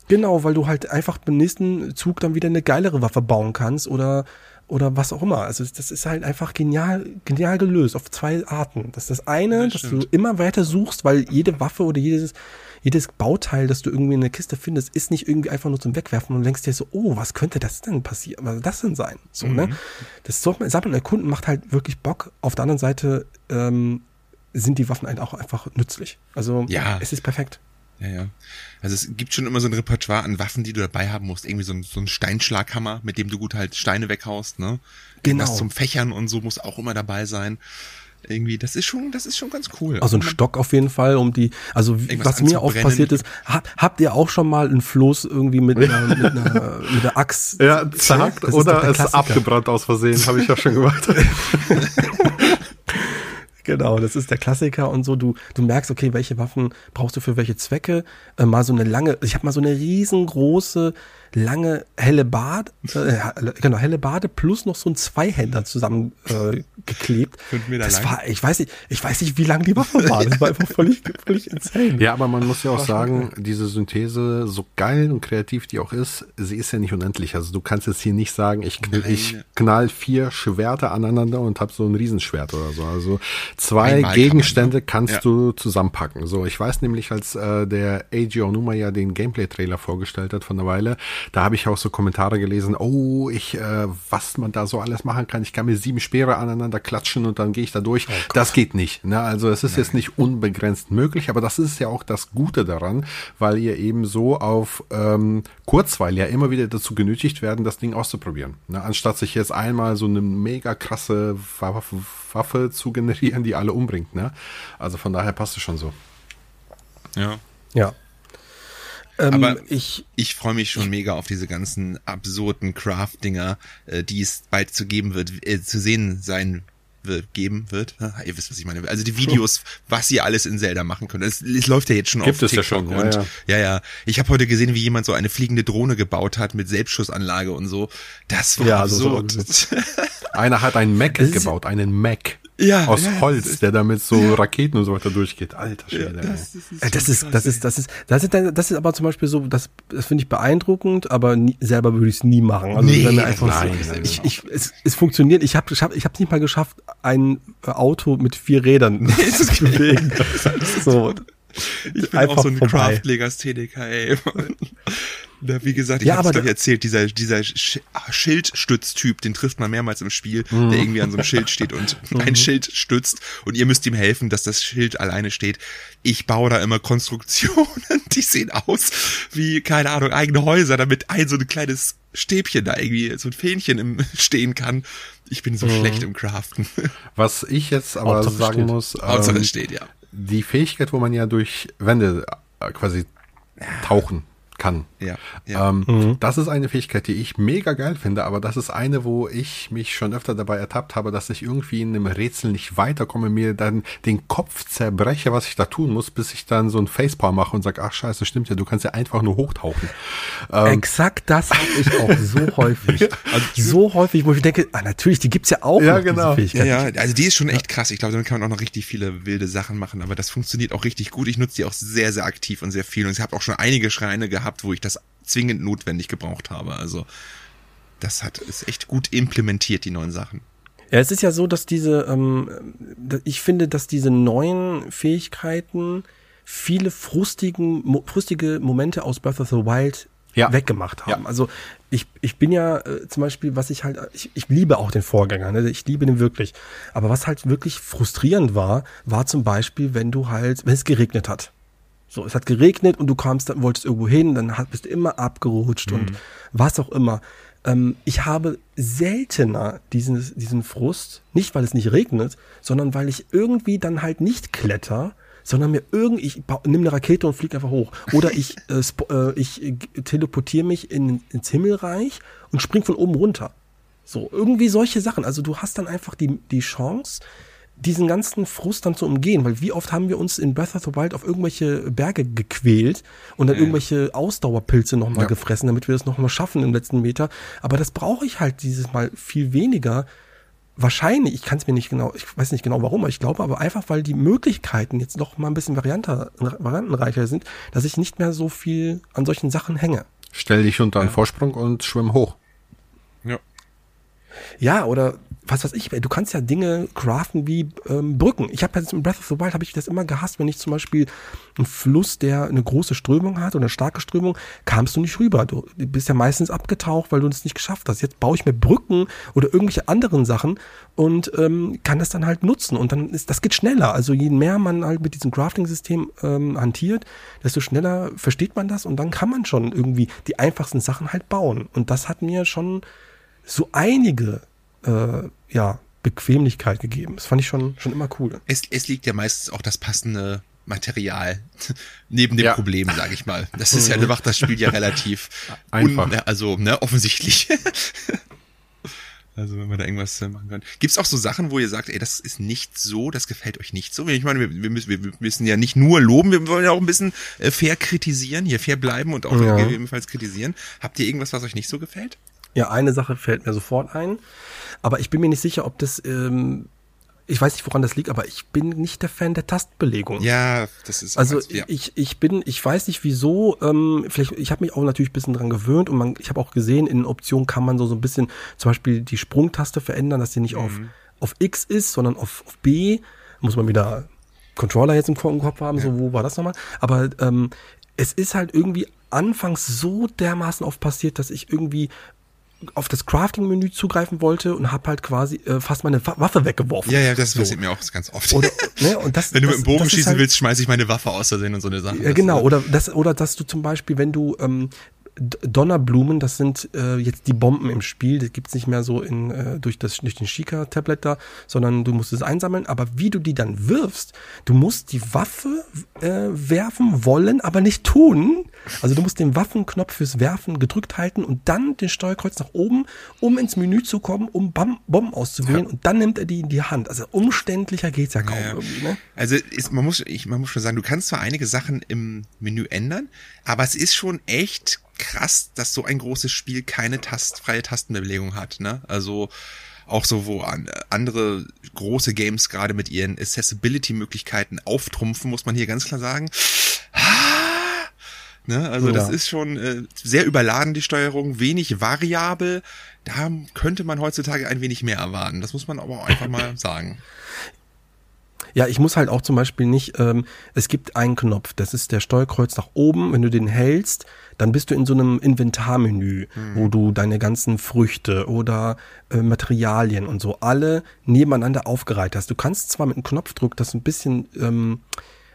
Genau, weil du halt einfach beim nächsten Zug dann wieder eine geilere Waffe bauen kannst oder oder was auch immer. Also das ist halt einfach genial, genial gelöst auf zwei Arten. Das ist das eine, das dass du immer weiter suchst, weil jede Waffe oder jedes jedes Bauteil, das du irgendwie in der Kiste findest, ist nicht irgendwie einfach nur zum Wegwerfen und denkst dir so, oh, was könnte das denn passieren? Was soll das denn sein? So, ne? mhm. ne? Das Sammeln und Erkunden macht halt wirklich Bock. Auf der anderen Seite ähm, sind die Waffen halt auch einfach nützlich. Also ja. es ist perfekt. Ja, ja. Also es gibt schon immer so ein Repertoire an Waffen, die du dabei haben musst. Irgendwie so ein, so ein Steinschlaghammer, mit dem du gut halt Steine weghaust, ne? Genau. Das zum Fächern und so muss auch immer dabei sein irgendwie, das ist schon, das ist schon ganz cool. Also ein Stock auf jeden Fall, um die, also was mir oft passiert ist, hab, habt ihr auch schon mal ein Floß irgendwie mit einer, mit einer, mit einer Axt? Ja, zack, oder es ist abgebrannt aus Versehen, habe ich ja schon gemacht. Genau, das ist der Klassiker und so. Du, du merkst, okay, welche Waffen brauchst du für welche Zwecke. Äh, mal so eine lange, ich habe mal so eine riesengroße lange helle Bade, äh, genau, helle Bade plus noch so ein Zweihänder zusammen äh, geklebt. das lang. war, ich weiß nicht, ich weiß nicht, wie lang die Waffe war. Das war einfach völlig, völlig insane. Ja, aber man muss ja auch sagen, diese Synthese, so geil und kreativ die auch ist, sie ist ja nicht unendlich. Also du kannst jetzt hier nicht sagen, ich, knall, ich knall vier Schwerter aneinander und hab so ein Riesenschwert oder so. Also zwei Einmal Gegenstände kann kannst ja. du zusammenpacken. So, ich weiß nämlich, als äh, der Eiji Onuma ja den Gameplay-Trailer vorgestellt hat von einer Weile, da habe ich auch so Kommentare gelesen, oh, ich, äh, was man da so alles machen kann. Ich kann mir sieben Speere aneinander klatschen und dann gehe ich da durch. Oh das geht nicht. Ne? Also es ist Nein. jetzt nicht unbegrenzt möglich, aber das ist ja auch das Gute daran, weil ihr eben so auf ähm, Kurzweil ja immer wieder dazu genötigt werden, das Ding auszuprobieren. Ne? Anstatt sich jetzt einmal so eine mega krasse Waffe, Waffe zu generieren, die alle umbringt. Ne? Also von daher passt es schon so. Ja. Ja, ähm, Aber ich, ich freue mich schon mega auf diese ganzen absurden Craft-Dinger, äh, die es bald zu geben wird, äh, zu sehen sein wird, geben wird. ihr wisst, was ich meine. Also die Videos, was ihr alles in Zelda machen könnt. Es, es läuft ja jetzt schon Gibt auf es TikTok ja schon, und ja, ja. ja, ja. Ich habe heute gesehen, wie jemand so eine fliegende Drohne gebaut hat mit Selbstschussanlage und so. Das war ja, absurd. Also so, Einer hat einen Mac gebaut, einen Mac. Ja, aus ja, Holz, der damit so ja. Raketen und so weiter durchgeht. Alter Schwede. Ja, das, das, das, ist, das, ist, das ist, das ist, das ist aber zum Beispiel so, das, das finde ich beeindruckend, aber nie, selber würde ich es nie machen. Also nee, wenn mir einfach nein, so, nein, ich, ich, es, es funktioniert. Ich habe, ich habe, ich habe nicht mal geschafft, ein Auto mit vier Rädern zu bewegen. so. Ich bin auch so ein Craft-Legastheniker, ey. Na, wie gesagt, ich ja, habe es erzählt, dieser, dieser ah, Schildstütztyp, den trifft man mehrmals im Spiel, mhm. der irgendwie an so einem Schild steht und mhm. ein Schild stützt und ihr müsst ihm helfen, dass das Schild alleine steht. Ich baue da immer Konstruktionen, die sehen aus wie, keine Ahnung, eigene Häuser, damit ein so ein kleines Stäbchen da irgendwie, so ein Fähnchen im, stehen kann. Ich bin so mhm. schlecht im Craften. Was ich jetzt aber Hauptsache sagen steht. muss, ähm, steht, ja. die Fähigkeit, wo man ja durch Wände äh, quasi tauchen kann. Ja. ja. Ähm, mhm. Das ist eine Fähigkeit, die ich mega geil finde, aber das ist eine, wo ich mich schon öfter dabei ertappt habe, dass ich irgendwie in einem Rätsel nicht weiterkomme, mir dann den Kopf zerbreche, was ich da tun muss, bis ich dann so ein Facepalm mache und sage, ach scheiße, stimmt ja, du kannst ja einfach nur hochtauchen. Ähm, Exakt das habe ich auch so häufig. Also so häufig, wo ich denke, ah, natürlich, die gibt's ja auch. Ja, genau. Ja, ja, also die ist schon echt krass. Ich glaube, damit kann man auch noch richtig viele wilde Sachen machen, aber das funktioniert auch richtig gut. Ich nutze die auch sehr, sehr aktiv und sehr viel und ich habe auch schon einige Schreine gehabt, gehabt, wo ich das zwingend notwendig gebraucht habe. Also das hat ist echt gut implementiert, die neuen Sachen. Ja, es ist ja so, dass diese, ähm, ich finde, dass diese neuen Fähigkeiten viele frustigen, frustige Momente aus Breath of the Wild ja. weggemacht haben. Ja. Also ich, ich bin ja äh, zum Beispiel, was ich halt, ich, ich liebe auch den Vorgänger, ne? ich liebe den wirklich. Aber was halt wirklich frustrierend war, war zum Beispiel, wenn du halt, wenn es geregnet hat. So, es hat geregnet und du kamst, dann wolltest irgendwo hin, dann bist du immer abgerutscht mhm. und was auch immer. Ähm, ich habe seltener diesen, diesen Frust, nicht weil es nicht regnet, sondern weil ich irgendwie dann halt nicht kletter, sondern mir irgendwie, ich nehme eine Rakete und fliege einfach hoch. Oder ich, äh, äh, ich teleportiere mich in, ins Himmelreich und spring von oben runter. So, irgendwie solche Sachen. Also du hast dann einfach die, die Chance, diesen ganzen Frust dann zu umgehen, weil wie oft haben wir uns in Breath of the Wild auf irgendwelche Berge gequält und dann ja. irgendwelche Ausdauerpilze nochmal ja. gefressen, damit wir das nochmal schaffen im letzten Meter. Aber das brauche ich halt dieses Mal viel weniger. Wahrscheinlich, ich kann es mir nicht genau, ich weiß nicht genau warum, aber ich glaube aber einfach, weil die Möglichkeiten jetzt noch mal ein bisschen varianter, variantenreicher sind, dass ich nicht mehr so viel an solchen Sachen hänge. Stell dich unter einen ja. Vorsprung und schwimm hoch. Ja. Ja, oder was weiß ich, du kannst ja Dinge craften wie ähm, Brücken. Ich habe jetzt in Breath of the Wild habe ich das immer gehasst, wenn ich zum Beispiel einen Fluss, der eine große Strömung hat oder eine starke Strömung, kamst du nicht rüber. Du bist ja meistens abgetaucht, weil du es nicht geschafft hast. Jetzt baue ich mir Brücken oder irgendwelche anderen Sachen und ähm, kann das dann halt nutzen. Und dann ist das geht schneller. Also je mehr man halt mit diesem Crafting-System ähm, hantiert, desto schneller versteht man das und dann kann man schon irgendwie die einfachsten Sachen halt bauen. Und das hat mir schon so einige äh, ja, Bequemlichkeit gegeben. Das fand ich schon, schon immer cool. Es, es liegt ja meistens auch das passende Material neben dem ja. Problem, sage ich mal. Das ist ja, mhm. macht das Spiel ja relativ einfach. Un, also, ne, offensichtlich. also, wenn man da irgendwas äh, machen kann. Gibt es auch so Sachen, wo ihr sagt, ey, das ist nicht so, das gefällt euch nicht so? Ich meine, wir, wir, müssen, wir müssen ja nicht nur loben, wir wollen ja auch ein bisschen äh, fair kritisieren, hier fair bleiben und auch ja. gegebenenfalls kritisieren. Habt ihr irgendwas, was euch nicht so gefällt? Ja, eine Sache fällt mir sofort ein. Aber ich bin mir nicht sicher, ob das, ähm, ich weiß nicht, woran das liegt, aber ich bin nicht der Fan der Tastbelegung. Ja, das ist also als, ja. ich ich bin ich weiß nicht wieso. Ähm, vielleicht ich habe mich auch natürlich ein bisschen dran gewöhnt und man ich habe auch gesehen in Optionen kann man so so ein bisschen zum Beispiel die Sprungtaste verändern, dass sie nicht mhm. auf auf X ist, sondern auf, auf B. Muss man wieder Controller jetzt im Kopf haben. Ja. So wo war das nochmal? Aber ähm, es ist halt irgendwie anfangs so dermaßen oft passiert, dass ich irgendwie auf das Crafting-Menü zugreifen wollte und habe halt quasi äh, fast meine Waffe weggeworfen. Ja, ja, das so. passiert mir auch ganz oft. Oder, ne, und das, wenn du das, mit dem Bogen schießen halt, willst, schmeiße ich meine Waffe aus Versehen und so eine Sache. Ja, genau. Oder das, oder dass du zum Beispiel, wenn du ähm, Donnerblumen, das sind äh, jetzt die Bomben im Spiel. Das gibt's nicht mehr so in, äh, durch, das, durch den Shika-Tablet da, sondern du musst es einsammeln. Aber wie du die dann wirfst, du musst die Waffe äh, werfen wollen, aber nicht tun. Also du musst den Waffenknopf fürs Werfen gedrückt halten und dann den Steuerkreuz nach oben, um ins Menü zu kommen, um Bam Bomben auszuwählen. Ja. Und dann nimmt er die in die Hand. Also umständlicher geht's ja kaum ja, irgendwie. Ne? Also ist, man, muss, ich, man muss schon sagen, du kannst zwar einige Sachen im Menü ändern, aber es ist schon echt krass, dass so ein großes Spiel keine tastfreie Tastenbelegung hat. Ne? Also auch so, wo an, andere große Games gerade mit ihren Accessibility-Möglichkeiten auftrumpfen, muss man hier ganz klar sagen. Ne? Also ja. das ist schon äh, sehr überladen, die Steuerung, wenig variabel. Da könnte man heutzutage ein wenig mehr erwarten. Das muss man aber auch einfach mal sagen. Ja, ich muss halt auch zum Beispiel nicht, ähm, es gibt einen Knopf, das ist der Steuerkreuz nach oben. Wenn du den hältst, dann bist du in so einem Inventarmenü, mhm. wo du deine ganzen Früchte oder äh, Materialien und so alle nebeneinander aufgereiht hast. Du kannst zwar mit einem Knopfdruck das ein bisschen ähm,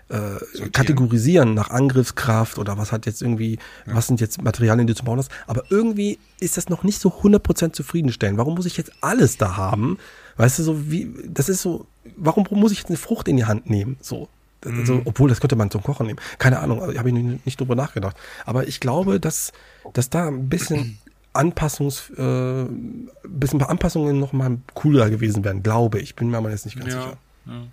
äh, kategorisieren nach Angriffskraft oder was hat jetzt irgendwie, ja. was sind jetzt Materialien, die du zu bauen hast, aber irgendwie ist das noch nicht so 100% zufriedenstellend. Warum muss ich jetzt alles da haben? Weißt du, so wie, das ist so, warum muss ich jetzt eine Frucht in die Hand nehmen? So. Also, obwohl, das könnte man zum Kochen nehmen. Keine Ahnung, also, habe ich nicht, nicht drüber nachgedacht. Aber ich glaube, dass, dass da ein bisschen Anpassungs, äh, bisschen ein paar Anpassungen noch mal cooler gewesen wären, glaube ich. Bin mir aber jetzt nicht ganz ja, sicher. Ja.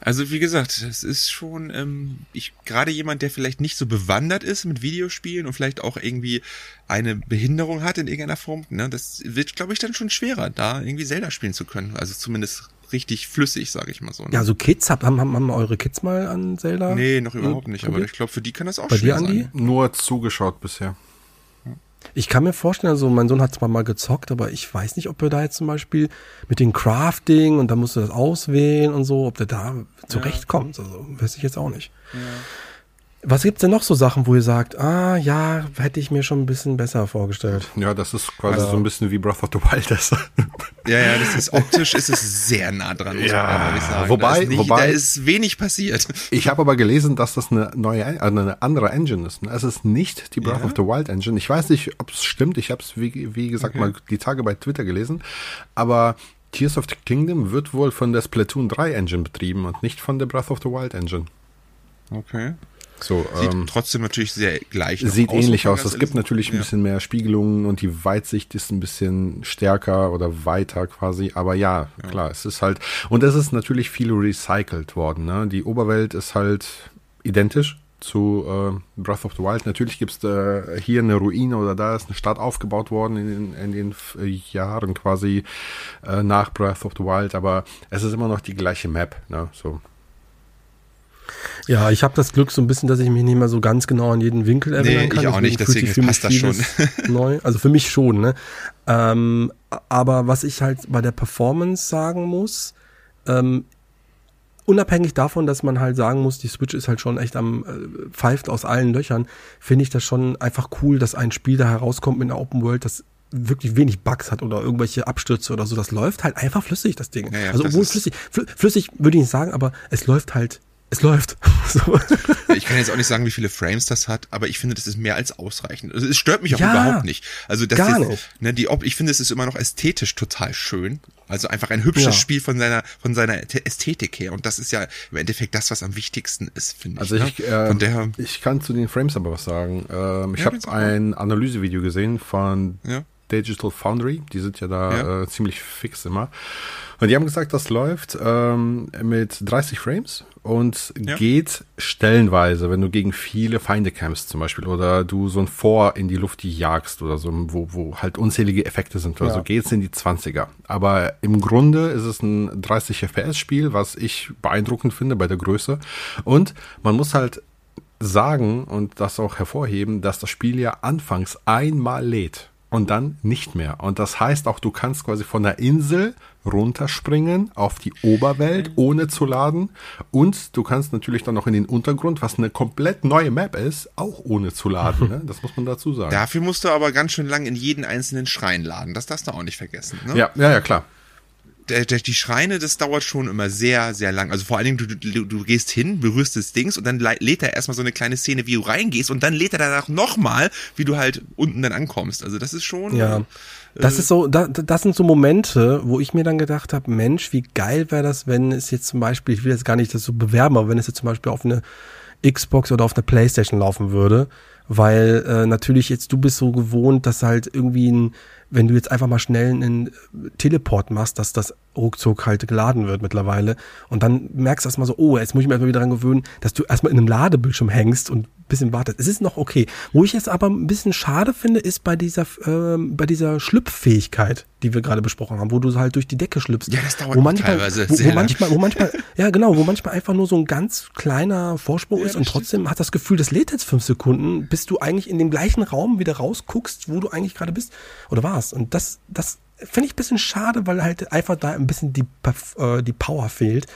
Also wie gesagt, es ist schon, ähm, ich gerade jemand, der vielleicht nicht so bewandert ist mit Videospielen und vielleicht auch irgendwie eine Behinderung hat in irgendeiner Form, ne, das wird, glaube ich, dann schon schwerer, da irgendwie Zelda spielen zu können. Also zumindest richtig flüssig, sage ich mal so. Ne? Ja, so Kids, haben, haben, haben eure Kids mal an Zelda? Nee, noch überhaupt nicht, aber ich glaube, für die kann das auch Bei schwer dir, Andi? sein. Nur zugeschaut bisher. Ich kann mir vorstellen, also mein Sohn hat zwar mal gezockt, aber ich weiß nicht, ob er da jetzt zum Beispiel mit dem Crafting und da musst du das auswählen und so, ob der da zurechtkommt. Also weiß ich jetzt auch nicht. Ja. Was gibt's denn noch so Sachen, wo ihr sagt, ah ja, hätte ich mir schon ein bisschen besser vorgestellt? Ja, das ist quasi also, so ein bisschen wie Breath of the Wild ist. Ja, ja, das ist optisch ist es sehr nah dran, muss ja, man ehrlich sagen. Wobei, da ist, nicht, wobei, da ist wenig passiert. Ich habe aber gelesen, dass das eine neue, äh, eine andere Engine ist. Es ist nicht die Breath ja? of the Wild Engine. Ich weiß nicht, ob es stimmt. Ich habe es wie, wie gesagt okay. mal die Tage bei Twitter gelesen, aber Tears of the Kingdom wird wohl von der Splatoon 3 Engine betrieben und nicht von der Breath of the Wild Engine. Okay. So, sieht ähm, trotzdem natürlich sehr gleich aus. Sieht ähnlich aus. Es gibt natürlich ein ja. bisschen mehr Spiegelungen und die Weitsicht ist ein bisschen stärker oder weiter quasi. Aber ja, ja. klar, es ist halt, und es ist natürlich viel recycelt worden. Ne? Die Oberwelt ist halt identisch zu äh, Breath of the Wild. Natürlich gibt es äh, hier eine Ruine oder da ist eine Stadt aufgebaut worden in, den, in den äh, Jahren quasi äh, nach Breath of the Wild, aber es ist immer noch die gleiche Map. Ne? So. Ja, ich habe das Glück so ein bisschen, dass ich mich nicht mehr so ganz genau an jeden Winkel erinnern nee, kann. ich auch nicht, deswegen passt das schon. neu. Also für mich schon, ne? Ähm, aber was ich halt bei der Performance sagen muss, ähm, unabhängig davon, dass man halt sagen muss, die Switch ist halt schon echt am äh, pfeift aus allen Löchern, finde ich das schon einfach cool, dass ein Spiel da herauskommt mit einer Open World, das wirklich wenig Bugs hat oder irgendwelche Abstürze oder so. Das läuft halt einfach flüssig, das Ding. Ja, ja, also obwohl flüssig, flüssig würde ich nicht sagen, aber es läuft halt es läuft. so. Ich kann jetzt auch nicht sagen, wie viele Frames das hat, aber ich finde, das ist mehr als ausreichend. Also es stört mich auch ja, überhaupt nicht. Also das gar ist, nicht. Ne, die, ich finde, es ist immer noch ästhetisch total schön. Also einfach ein hübsches ja. Spiel von seiner von seiner Ästhetik her. Und das ist ja im Endeffekt das, was am wichtigsten ist, finde also ich. Also ich, ne? äh, ich kann zu den Frames aber was sagen. Ähm, ich ja, habe ein Analysevideo gesehen von ja. Digital Foundry. Die sind ja da äh, ziemlich fix immer. Und die haben gesagt, das läuft ähm, mit 30 Frames und ja. geht stellenweise, wenn du gegen viele Feinde kämpfst zum Beispiel oder du so ein Vor in die Luft jagst oder so, wo, wo halt unzählige Effekte sind oder ja. so, geht's in die 20er. Aber im Grunde ist es ein 30 FPS-Spiel, was ich beeindruckend finde bei der Größe. Und man muss halt sagen und das auch hervorheben, dass das Spiel ja anfangs einmal lädt und dann nicht mehr. Und das heißt auch, du kannst quasi von der Insel runterspringen auf die Oberwelt, ohne zu laden. Und du kannst natürlich dann noch in den Untergrund, was eine komplett neue Map ist, auch ohne zu laden. Ne? Das muss man dazu sagen. Dafür musst du aber ganz schön lang in jeden einzelnen Schrein laden. Das darfst du auch nicht vergessen. Ne? Ja, ja, ja, klar die Schreine, das dauert schon immer sehr, sehr lang. Also vor allen Dingen, du, du, du gehst hin, berührst das Dings und dann lädt er erstmal so eine kleine Szene, wie du reingehst und dann lädt er danach nochmal, wie du halt unten dann ankommst. Also das ist schon. Ja. Äh, das ist so, das, das sind so Momente, wo ich mir dann gedacht habe, Mensch, wie geil wäre das, wenn es jetzt zum Beispiel, ich will jetzt gar nicht das so bewerben, aber wenn es jetzt zum Beispiel auf eine Xbox oder auf eine Playstation laufen würde, weil äh, natürlich jetzt du bist so gewohnt, dass halt irgendwie ein wenn du jetzt einfach mal schnell einen Teleport machst, dass das ruckzuck halt geladen wird mittlerweile. Und dann merkst du erstmal so, oh, jetzt muss ich mir erstmal wieder dran gewöhnen, dass du erstmal in einem Ladebildschirm hängst und ein bisschen wartest. Es ist noch okay. Wo ich jetzt aber ein bisschen schade finde, ist bei dieser, äh, bei dieser Schlüpffähigkeit, die wir gerade besprochen haben, wo du halt durch die Decke schlüpfst. Ja, das dauert wo manchmal, teilweise wo, sehr wo manchmal, wo manchmal, ja genau, wo manchmal einfach nur so ein ganz kleiner Vorsprung Ja, ist und das trotzdem hat das Gefühl, das lädt jetzt fünf Sekunden, bis du eigentlich in dem gleichen Raum wieder rausguckst, wo du eigentlich gerade bist oder warst. Und das, das finde ich ein bisschen schade, weil halt einfach da ein bisschen die, äh, die Power fehlt.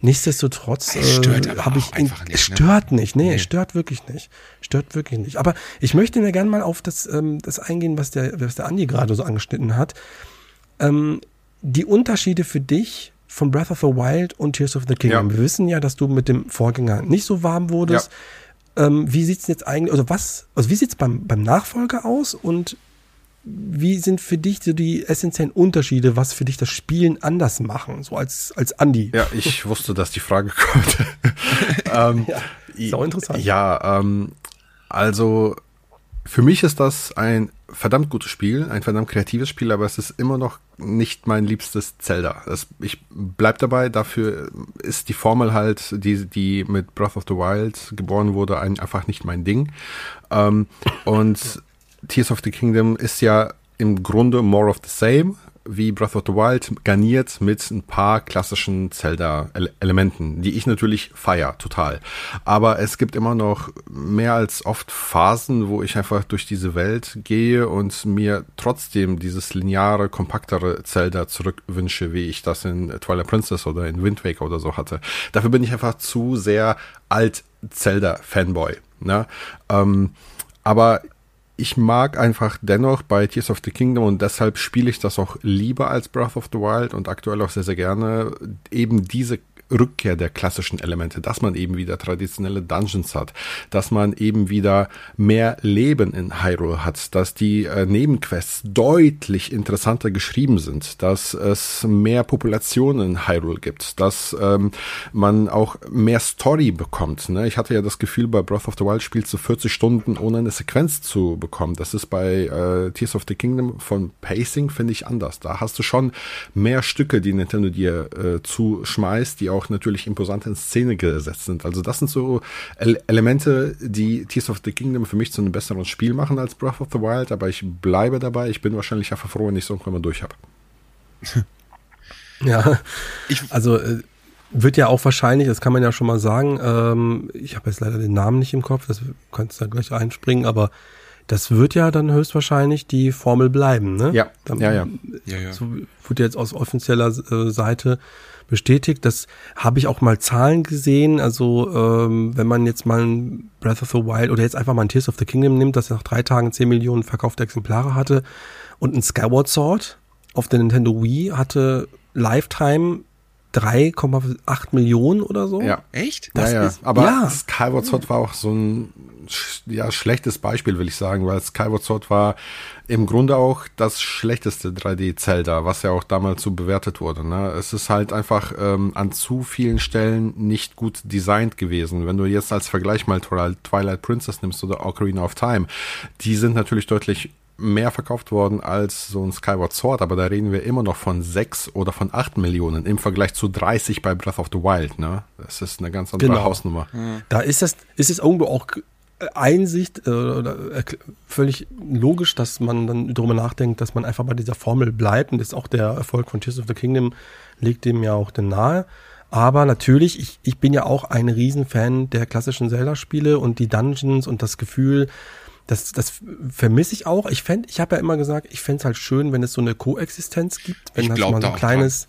Nichtsdestotrotz äh, habe ich einfach in, nicht, es ne? stört nicht, nee, Nee. es stört wirklich nicht, stört wirklich nicht. Aber ich möchte mir gerne mal auf das, ähm, das eingehen, was der, was der Andi gerade so angeschnitten hat. Ähm, die Unterschiede für dich von Breath of the Wild und Tears of the Kingdom. Ja. Wir wissen ja, dass du mit dem Vorgänger nicht so warm wurdest. Ähm, wie sieht's jetzt eigentlich, also was, also wie sieht's beim, beim Nachfolger aus und wie sind für dich so die essentiellen Unterschiede, was für dich das Spielen anders machen, so als, als Andi? Ja, ich wusste, dass die Frage kommt. ähm, Ja, ist auch interessant. Ja, ähm, also für mich ist das ein verdammt gutes Spiel, ein verdammt kreatives Spiel, aber es ist immer noch nicht mein liebstes Zelda. Es, ich bleib dabei, dafür ist die Formel halt, die, die mit Breath of the Wild geboren wurde, ein, einfach nicht mein Ding. Ähm, und Tears of the Kingdom ist ja im Grunde more of the same, wie Breath of the Wild, garniert mit ein paar klassischen Zelda-Elementen, die ich natürlich feier, total. Aber es gibt immer noch mehr als oft Phasen, wo ich einfach durch diese Welt gehe und mir trotzdem dieses lineare, kompaktere Zelda zurückwünsche, wie ich das in Twilight Princess oder in Wind Waker oder so hatte. Dafür bin ich einfach zu sehr alt Zelda-Fanboy. Ne? Ähm, aber ich mag einfach dennoch bei Tears of the Kingdom und deshalb spiele ich das auch lieber als Breath of the Wild und aktuell auch sehr, sehr gerne eben diese Rückkehr der klassischen Elemente, dass man eben wieder traditionelle Dungeons hat, dass man eben wieder mehr Leben in Hyrule hat, dass die äh, Nebenquests deutlich interessanter geschrieben sind, dass es mehr Populationen in Hyrule gibt, dass ähm, man auch mehr Story bekommt. Ne? Ich hatte ja das Gefühl, bei Breath of the Wild spielst du 40 Stunden, ohne eine Sequenz zu bekommen. Das ist bei äh, Tears of the Kingdom von Pacing, finde ich, anders. Da hast du schon mehr Stücke, die Nintendo dir äh, zuschmeißt, die auch natürlich imposant in Szene gesetzt sind. Also das sind so Ele Elemente, die Tears of the Kingdom für mich zu einem besseren Spiel machen als Breath of the Wild, aber ich bleibe dabei. Ich bin wahrscheinlich einfach froh, wenn ich es irgendwann mal durch habe. Ja, Ich- also äh, wird ja auch wahrscheinlich, das kann man ja schon mal sagen, ähm, ich habe jetzt leider den Namen nicht im Kopf, das kannst du da gleich einspringen, aber das wird ja dann höchstwahrscheinlich die Formel bleiben, ne? Ja, Dann, ja, ja. Ja, ja. So wird jetzt aus offizieller äh, Seite bestätigt. Das habe ich auch mal Zahlen gesehen. Also ähm, wenn man jetzt mal ein Breath of the Wild oder jetzt einfach mal ein Tears of the Kingdom nimmt, das nach drei Tagen 10 Millionen verkaufte Exemplare hatte und ein Skyward Sword auf der Nintendo Wii hatte Lifetime 3,8 Millionen oder so. Ja. Echt? Das ja, ja. ist- aber ja. Skyward Sword war auch so ein ja, schlechtes Beispiel, will ich sagen, weil Skyward Sword war im Grunde auch das schlechteste 3D-Zelda, was ja auch damals so bewertet wurde. Ne? Es ist halt einfach ähm, an zu vielen Stellen nicht gut designt gewesen. Wenn du jetzt als Vergleich mal Twilight Twilight Princess nimmst oder Ocarina of Time, die sind natürlich deutlich mehr verkauft worden als so ein Skyward Sword, aber da reden wir immer noch von sechs oder von acht Millionen im Vergleich zu 30 bei Breath of the Wild, ne? Das ist eine ganz andere Genau. Hausnummer. Da ist das, ist es irgendwo auch äh, Einsicht äh, oder erkl- völlig logisch, dass man dann darüber nachdenkt, dass man einfach bei dieser Formel bleibt und das ist auch der Erfolg von Tears of the Kingdom legt dem ja auch den nahe. Aber natürlich, ich, ich bin ja auch ein Riesenfan der klassischen Zelda-Spiele und die Dungeons und das Gefühl, das, das vermisse ich auch. Ich fänd, ich habe ja immer gesagt, ich fände es halt schön, wenn es so eine Koexistenz gibt, wenn Ich das mal so ein kleines,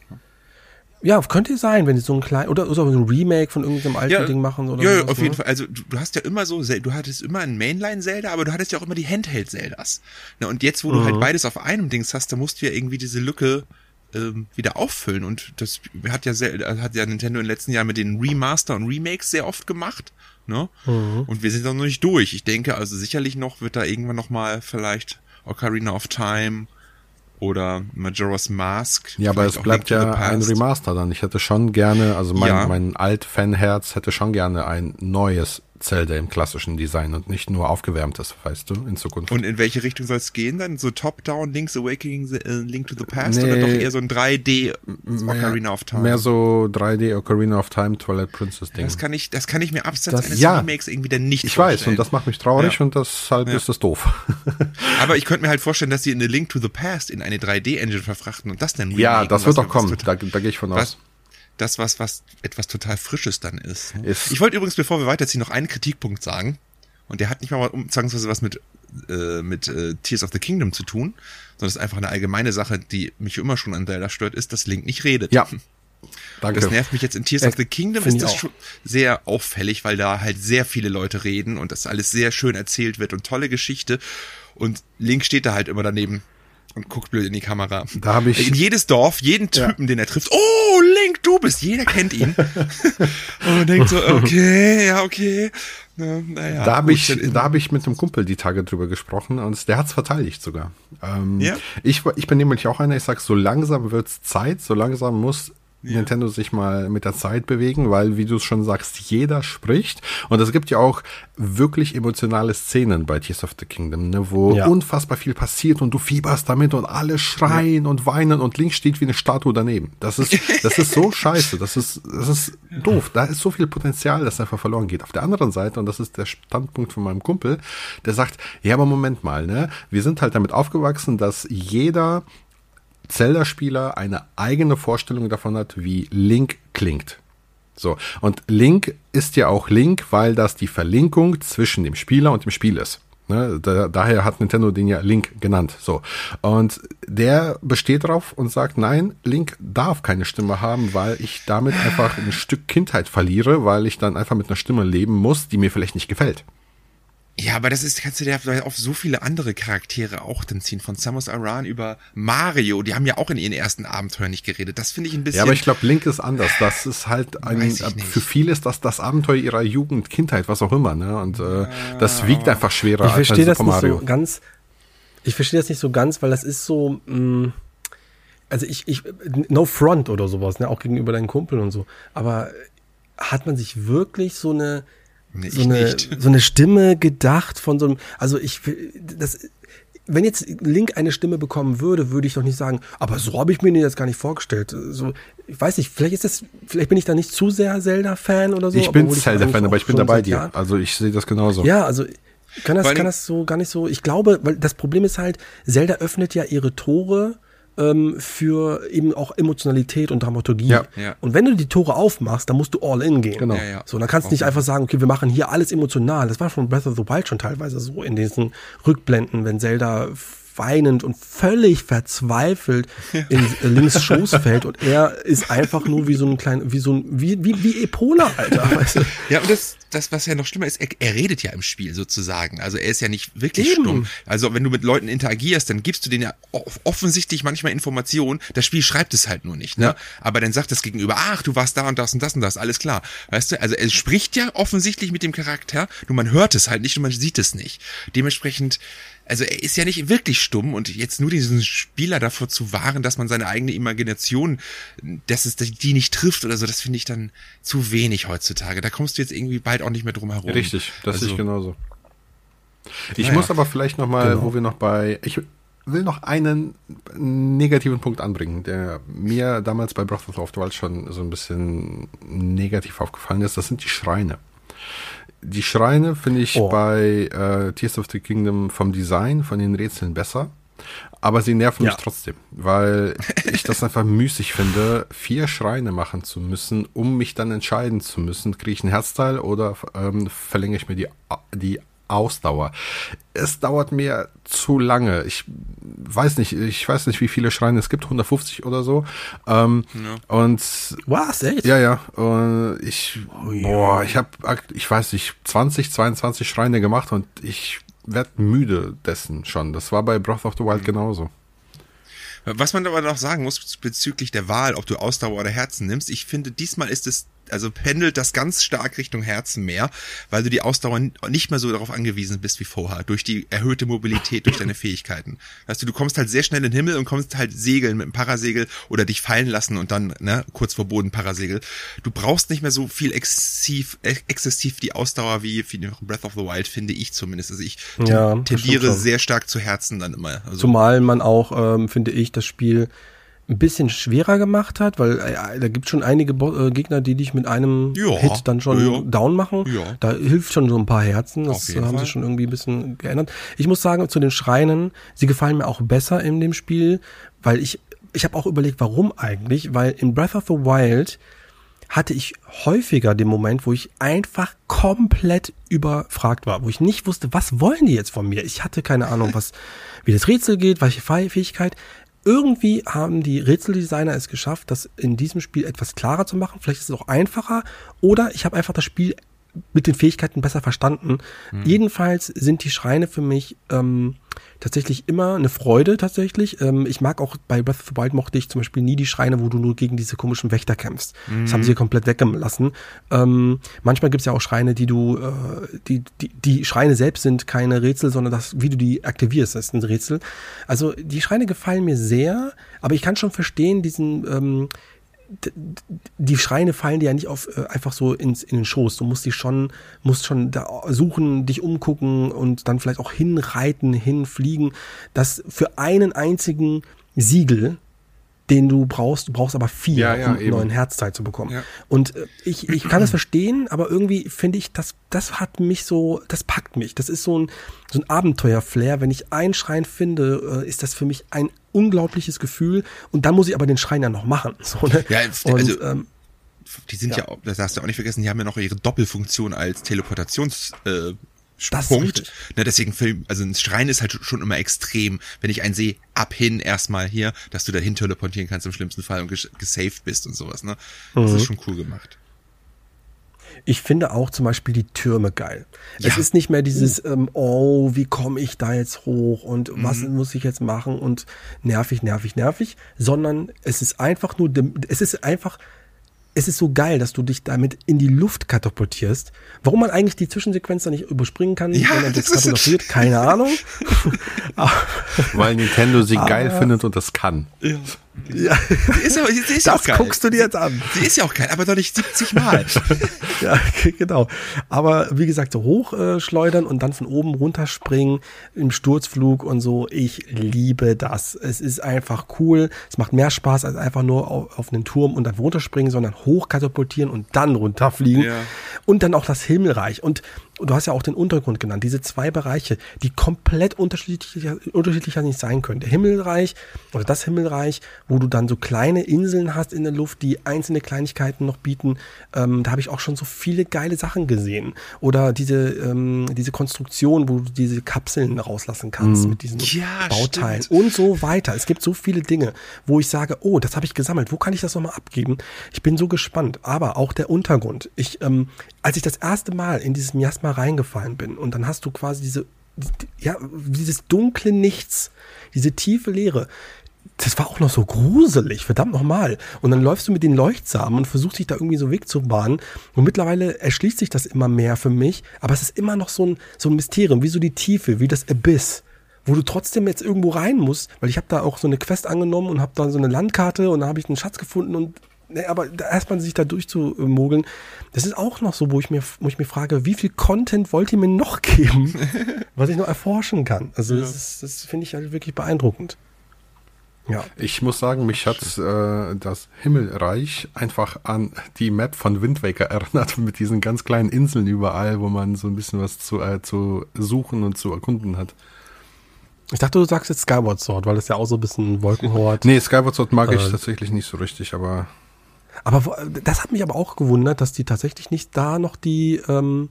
ja, könnte sein, wenn sie so ein klein oder, oder so ein Remake von irgendeinem alten Ding machen oder ja, ja, sowas, auf jeden ne? Fall. Also du, du hast ja immer so, du hattest immer ein Mainline-Zelda, aber du hattest ja auch immer die Handheld-Zeldas. Ne, und jetzt, wo du Mhm. halt beides auf einem Dings hast, da musst du ja irgendwie diese Lücke ähm, wieder auffüllen. Und das hat ja, Zel- hat ja Nintendo in den letzten Jahren mit den Remaster und Remakes sehr oft gemacht. Ne? Mhm. Und wir sind da noch nicht durch. Ich denke also sicherlich noch wird da irgendwann noch mal vielleicht Ocarina of Time oder Majora's Mask. Ja, aber es bleibt ja ein. Remaster dann. Ich hätte schon gerne, also mein, Ja. mein Alt-Fanherz hätte schon gerne ein neues Zelda im klassischen Design und nicht nur aufgewärmtes, weißt du, in Zukunft. Und in welche Richtung soll es gehen dann? So Top-Down, Link's Awakening, uh, Link to the Past nee, oder doch eher so ein 3D Ocarina of Time? Mehr so 3D Ocarina of Time, Twilight Princess Ding. Das kann ich, das kann ich mir abseits das, eines ja, Remakes irgendwie dann nicht Ich vorstellen. weiß und das macht mich traurig ja. und deshalb ja. ist das doof. Aber ich könnte mir halt vorstellen, dass sie in eine Link to the Past in eine 3D-Engine verfrachten und das dann Ja, das wird doch kommen, da, da gehe ich von aus das, was, was etwas total Frisches dann ist. ist ich wollte übrigens, bevor wir weiterziehen, noch einen Kritikpunkt sagen. Und der hat nicht mal umzangsweise was mit, äh, mit äh, Tears of the Kingdom zu tun, sondern ist einfach eine allgemeine Sache, die mich immer schon an Zelda stört, ist, dass Link nicht redet. Ja. Danke. Das nervt mich jetzt in Tears äh, of the Kingdom ist das schon sehr auffällig, weil da halt sehr viele Leute reden und das alles sehr schön erzählt wird und tolle Geschichte. Und Link steht da halt immer daneben und guckt blöd in die Kamera. Da habe ich in jedes Dorf, jeden Typen, ja. den er trifft. Oh, Link, du bist. Jeder kennt ihn. und denkt so, okay, ja, okay. Na, naja, da habe ich, da habe ich mit einem Kumpel die Tage drüber gesprochen und der hat's verteidigt sogar. Ähm, ja? ich, ich bin nämlich auch einer, ich sag, so langsam wird's Zeit, so langsam muss ja. Nintendo sich mal mit der Zeit bewegen, weil, wie du es schon sagst, jeder spricht. Und es gibt ja auch wirklich emotionale Szenen bei Tears of the Kingdom, ne, wo ja. unfassbar viel passiert und du fieberst damit und alle schreien ja. und weinen und links steht wie eine Statue daneben. Das ist, das ist so scheiße. Das ist, das ist doof. Da ist so viel Potenzial, das einfach verloren geht. Auf der anderen Seite, und das ist der Standpunkt von meinem Kumpel, der sagt, ja, aber Moment mal, ne, wir sind halt damit aufgewachsen, dass jeder Zelda-Spieler eine eigene Vorstellung davon hat, wie Link klingt. So. Und Link ist ja auch Link, weil das die Verlinkung zwischen dem Spieler und dem Spiel ist. Ne, da, daher hat Nintendo den ja Link genannt. So. Und der besteht drauf und sagt, nein, Link darf keine Stimme haben, weil ich damit einfach ein Stück Kindheit verliere, weil ich dann einfach mit einer Stimme leben muss, die mir vielleicht nicht gefällt. Ja, aber das ist, kannst du dir auf so viele andere Charaktere auch dann ziehen. Von Samus Aran über Mario. Die haben ja auch in ihren ersten Abenteuern nicht geredet. Das finde ich ein bisschen. Ja, aber ich glaube, Link ist anders. Das ist halt ein, für viele ist das das Abenteuer ihrer Jugend, Kindheit, was auch immer, ne? Und, äh, das wiegt einfach schwerer ich als verstehe das Super Mario. Nicht so ganz, ich verstehe das nicht so ganz, weil das ist so, mh, mm, also ich, ich, no front oder sowas, ne? Auch gegenüber deinen Kumpel und so. Aber hat man sich wirklich so eine, Nee, so, eine, so eine Stimme gedacht von so einem, also ich, das, wenn jetzt Link eine Stimme bekommen würde, würde ich doch nicht sagen, aber so habe ich mir den jetzt gar nicht vorgestellt. So, ich weiß nicht, vielleicht ist das, vielleicht bin ich da nicht zu sehr Zelda-Fan oder so. Ich bin Zelda-Fan, aber ich bin dabei dir. Also ich sehe das genauso. Ja, also kann das, kann das so gar nicht so. Ich glaube, weil das Problem ist halt, Zelda öffnet ja ihre Tore ähm, für eben auch Emotionalität und Dramaturgie. Ja, ja. Und wenn du die Tore aufmachst, dann musst du all in gehen. Genau. Ja, ja. So, dann kannst du nicht einfach sagen, okay, wir machen hier alles emotional. Das war von Breath of the Wild schon teilweise so in diesen Rückblenden, wenn Zelda weinend und völlig verzweifelt in links Schoß fällt und er ist einfach nur wie so ein kleiner, wie so ein, wie, wie, wie Epola, Alter, weißt du? Ja, und das, das, was ja noch schlimmer ist, er, er redet ja im Spiel sozusagen. Also er ist ja nicht wirklich Eben. stumm. Also wenn du mit Leuten interagierst, dann gibst du denen ja offensichtlich manchmal Informationen. Das Spiel schreibt es halt nur nicht, ne? Ja. Aber dann sagt das Gegenüber, ach, du warst da und das und das und das, alles klar. Weißt du, also er spricht ja offensichtlich mit dem Charakter, nur man hört es halt nicht und man sieht es nicht. Dementsprechend, also er ist ja nicht wirklich stumm und jetzt nur diesen Spieler davor zu wahren, dass man seine eigene Imagination, dass es die nicht trifft oder so, das finde ich dann zu wenig heutzutage. Da kommst du jetzt irgendwie bald auch nicht mehr drum herum. Richtig, das also, ich genauso. Ich naja. muss aber vielleicht noch mal, genau. wo wir noch bei, ich will noch einen negativen Punkt anbringen, der mir damals bei Breath of the Wild schon so ein bisschen negativ aufgefallen ist. Das sind die Schreine die Schreine finde ich oh. bei äh, Tears of the Kingdom vom Design, von den Rätseln besser. Aber sie nerven ja. mich trotzdem, weil ich das einfach müßig finde, vier Schreine machen zu müssen, um mich dann entscheiden zu müssen, kriege ich ein Herzteil oder ähm, verlängere ich mir die, die Ausdauer. Es dauert mir zu lange. Ich weiß nicht, ich weiß nicht, wie viele Schreine es gibt, 150 oder so. Ähm, ja. Und was echt? Ja, ja. Und ich, oh, boah, ich habe, ich weiß nicht, 20, 22 Schreine gemacht und ich werde müde dessen schon. Das war bei Breath of the Wild mhm. genauso. Was man aber noch sagen muss bezüglich der Wahl, ob du Ausdauer oder Herzen nimmst, ich finde, diesmal ist es also pendelt das ganz stark Richtung Herzen mehr, weil du die Ausdauer nicht mehr so darauf angewiesen bist wie vorher, durch die erhöhte Mobilität, durch deine Fähigkeiten. Weißt du, du kommst halt sehr schnell in den Himmel und kommst halt segeln mit dem Parasegel oder dich fallen lassen und dann, ne, kurz vor Boden Parasegel. Du brauchst nicht mehr so viel exzessiv, exzessiv die Ausdauer wie, wie Breath of the Wild, finde ich zumindest. Also ich ja, tendiere sehr stark zu Herzen dann immer. Also Zumal man auch, ähm, finde ich, das Spiel ein bisschen schwerer gemacht hat, weil äh, da gibt schon einige Bo äh, Gegner, die dich mit einem ja, Hit dann schon ja. down machen. Ja. Da hilft schon so ein paar Herzen. Das haben Fall. sie schon irgendwie ein bisschen geändert. Ich muss sagen, zu den Schreinen, sie gefallen mir auch besser in dem Spiel, weil ich, ich habe auch überlegt, warum eigentlich, weil in Breath of the Wild hatte ich häufiger den Moment, wo ich einfach komplett überfragt war, wo ich nicht wusste, was wollen die jetzt von mir? Ich hatte keine Ahnung, was, wie das Rätsel geht, welche Fähigkeit irgendwie haben die Rätseldesigner es geschafft, das in diesem Spiel etwas klarer zu machen. Vielleicht ist es auch einfacher. Oder ich habe einfach das Spiel mit den Fähigkeiten besser verstanden. Mhm. Jedenfalls sind die Schreine für mich ähm, tatsächlich immer eine Freude tatsächlich. Ähm, ich mag auch bei Breath of the Wild mochte ich zum Beispiel nie die Schreine, wo du nur gegen diese komischen Wächter kämpfst. Mhm. Das haben sie komplett weggelassen. Ähm, manchmal gibt es ja auch Schreine, die du, äh, die, die, die Schreine selbst sind keine Rätsel, sondern das, wie du die aktivierst, das ist ein Rätsel. Also die Schreine gefallen mir sehr, aber ich kann schon verstehen, diesen ähm, die Schreine fallen dir ja nicht auf, äh, einfach so ins, in den Schoß. Du musst die schon, musst schon da suchen, dich umgucken und dann vielleicht auch hinreiten, hinfliegen. Das für einen einzigen Siegel den du brauchst. Du brauchst aber vier, ja, ja, um eben. neuen Herzzeit zu bekommen. Ja. Und äh, ich, ich kann es verstehen, aber irgendwie finde ich, das, das hat mich so, das packt mich. Das ist so ein, so ein Abenteuer-Flair. Wenn ich einen Schrein finde, äh, ist das für mich ein unglaubliches Gefühl. Und dann muss ich aber den Schrein ja noch machen. So, ne? Ja, und, also, ähm, die sind ja. ja, das hast du auch nicht vergessen, die haben ja noch ihre Doppelfunktion als Teleportations, äh, das Punkt. Ne, deswegen Film, also ein Schrein ist halt schon immer extrem, wenn ich einen sehe, ab hin erstmal hier, dass du dahin teleportieren kannst im schlimmsten Fall und gesaved bist und sowas, ne? Das mhm. ist schon cool gemacht. Ich finde auch zum Beispiel die Türme geil. Ja. Es ist nicht mehr dieses, ähm, oh, wie komme ich da jetzt hoch und mhm. was muss ich jetzt machen und nervig, nervig, nervig, sondern es ist einfach nur, es ist einfach es ist so geil, dass du dich damit in die Luft katapultierst. Warum man eigentlich die Zwischensequenz da nicht überspringen kann, ja, wenn man das katapultiert, keine Ahnung. Weil Nintendo sie geil findet und das kann. Ja. Ja. Die ist aber, die ist das auch geil. guckst du dir jetzt an. Die ist ja auch geil, aber doch nicht 70 Mal. ja, genau. Aber wie gesagt, so hochschleudern äh, und dann von oben runterspringen im Sturzflug und so. Ich liebe das. Es ist einfach cool. Es macht mehr Spaß als einfach nur auf, auf einen Turm und dann runterspringen, sondern hochkatapultieren und dann runterfliegen. Ja. Und dann auch das Himmelreich. Und du hast ja auch den Untergrund genannt, diese zwei Bereiche, die komplett unterschiedlicher, unterschiedlicher nicht sein können. Der Himmelreich oder das Himmelreich, wo du dann so kleine Inseln hast in der Luft, die einzelne Kleinigkeiten noch bieten. Ähm, da habe ich auch schon so viele geile Sachen gesehen. Oder diese, ähm, diese Konstruktion, wo du diese Kapseln rauslassen kannst mhm. mit diesen ja, Bauteilen stimmt. und so weiter. Es gibt so viele Dinge, wo ich sage, oh, das habe ich gesammelt, wo kann ich das nochmal abgeben? Ich bin so gespannt. Aber auch der Untergrund. Ich, ähm, als ich das erste Mal in dieses Miasma reingefallen bin und dann hast du quasi diese, ja, dieses dunkle Nichts, diese tiefe Leere das war auch noch so gruselig, verdammt nochmal. Und dann läufst du mit den Leuchtsamen und versuchst dich da irgendwie so wegzubahnen. Und mittlerweile erschließt sich das immer mehr für mich. Aber es ist immer noch so ein, so ein Mysterium, wie so die Tiefe, wie das Abyss. Wo du trotzdem jetzt irgendwo rein musst, weil ich habe da auch so eine Quest angenommen und habe da so eine Landkarte und da habe ich einen Schatz gefunden und ne, aber erstmal sich da durchzumogeln, das ist auch noch so, wo ich mir, wo ich mir frage, wie viel Content wollt ihr mir noch geben, was ich noch erforschen kann? Also ja. das, das finde ich halt wirklich beeindruckend. Ja. Ich muss sagen, mich hat äh, das Himmelreich einfach an die Map von Wind Waker erinnert, mit diesen ganz kleinen Inseln überall, wo man so ein bisschen was zu, äh, zu suchen und zu erkunden hat. Ich dachte, du sagst jetzt Skyward Sword, weil das ja auch so ein bisschen Wolkenhort. Nee, Skyward Sword mag äh, ich tatsächlich nicht so richtig, aber. Aber das hat mich aber auch gewundert, dass die tatsächlich nicht da noch die, ähm,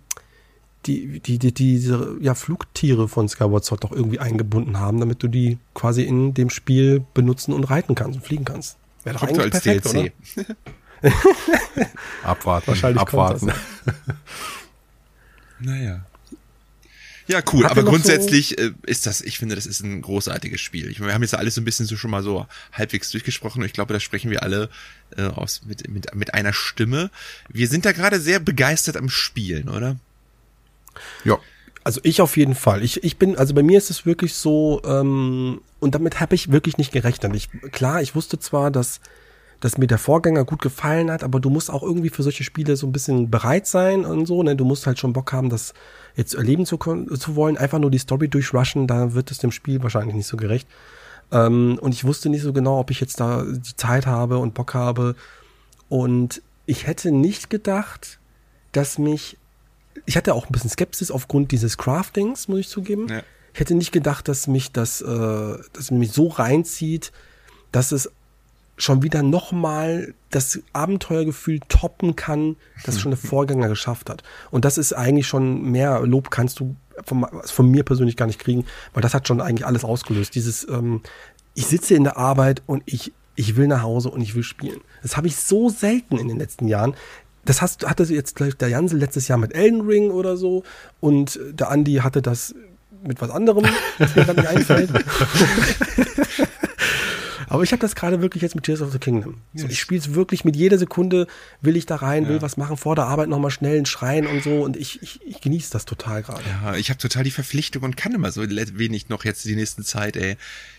die, die, die, diese ja, Flugtiere von Skyward Sword doch irgendwie eingebunden haben, damit du die quasi in dem Spiel benutzen und reiten kannst und fliegen kannst. Wäre doch Kommt eigentlich als perfekt, DLC. Abwarten. Wahrscheinlich abwarten. naja. Ja, cool. Aber grundsätzlich so äh, ist das, ich finde, das ist ein großartiges Spiel. Ich meine, wir haben jetzt alles so ein bisschen so schon mal so halbwegs durchgesprochen und ich glaube, da sprechen wir alle äh, aus mit, mit, mit einer Stimme. Wir sind da gerade sehr begeistert am Spielen, oder? Ja. Also ich auf jeden Fall. Ich, ich bin, also bei mir ist es wirklich so, ähm, und damit habe ich wirklich nicht gerechnet. Ich, klar, ich wusste zwar, dass dass mir der Vorgänger gut gefallen hat, aber du musst auch irgendwie für solche Spiele so ein bisschen bereit sein und so, ne? Du musst halt schon Bock haben, das jetzt erleben zu, zu wollen. Einfach nur die Story durchrushen, da wird es dem Spiel wahrscheinlich nicht so gerecht. Ähm, und ich wusste nicht so genau, ob ich jetzt da die Zeit habe und Bock habe. Und ich hätte nicht gedacht, dass mich, ich hatte auch ein bisschen Skepsis aufgrund dieses Craftings, muss ich zugeben. Ja. Ich hätte nicht gedacht, dass mich das, äh, dass mich so reinzieht, dass es schon wieder nochmal das Abenteuergefühl toppen kann, das schon der Vorgänger geschafft hat. Und das ist eigentlich schon mehr Lob kannst du von, von mir persönlich gar nicht kriegen, weil das hat schon eigentlich alles ausgelöst. Dieses, ähm, ich sitze in der Arbeit und ich, ich will nach Hause und ich will spielen. Das habe ich so selten in den letzten Jahren. Das hast, hatte jetzt gleich der Jansel letztes Jahr mit Elden Ring oder so und der Andi hatte das mit was anderem, was mir gerade nicht einfällt. Aber ich habe das gerade wirklich jetzt mit Tears of the Kingdom. So, ich spiele es wirklich mit jeder Sekunde, will ich da rein, ja. will was machen, vor der Arbeit nochmal schnell einen Schreien und so. Und ich, ich, ich genieße das total gerade. Ja, ich habe total die Verpflichtung und kann immer so wenig noch jetzt die nächste Zeit, ey.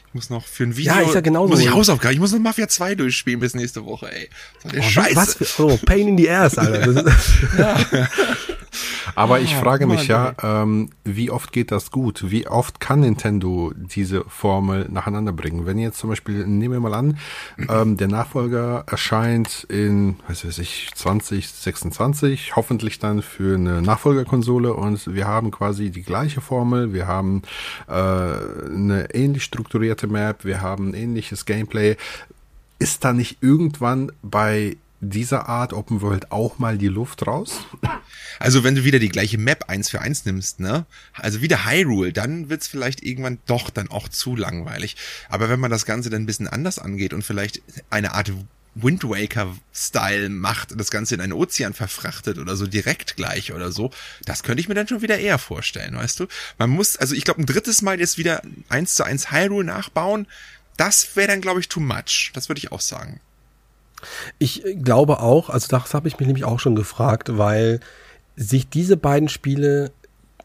Ich muss noch für ein Video. Ja, ist ja genauso. Muss ich Hausaufgaben. Ich muss noch Mafia 2 durchspielen bis nächste Woche, ey. So oh, Scheiße. Was für, oh, Pain in the ass, Alter. ja. Aber ich ah, frage mich ja, ähm, wie oft geht das gut? Wie oft kann Nintendo diese Formel nacheinander bringen? Wenn jetzt zum Beispiel, nehmen wir mal an, ähm, der Nachfolger erscheint in, was weiß ich, 2026, hoffentlich dann für eine Nachfolgerkonsole und wir haben quasi die gleiche Formel, wir haben äh, eine ähnlich strukturierte Map, wir haben ähnliches Gameplay. Ist da nicht irgendwann bei dieser Art Open World auch mal die Luft raus? Also wenn du wieder die gleiche Map eins für eins nimmst, ne? Also wieder Hyrule, dann wird's vielleicht irgendwann doch dann auch zu langweilig. Aber wenn man das Ganze dann ein bisschen anders angeht und vielleicht eine Art Wind Waker Style macht und das Ganze in einen Ozean verfrachtet oder so direkt gleich oder so, das könnte ich mir dann schon wieder eher vorstellen, weißt du? Man muss, also ich glaube, ein drittes Mal jetzt wieder eins zu eins Hyrule nachbauen, das wäre dann, glaube ich, too much. Das würde ich auch sagen. Ich glaube auch, also das habe ich mich nämlich auch schon gefragt, weil sich diese beiden Spiele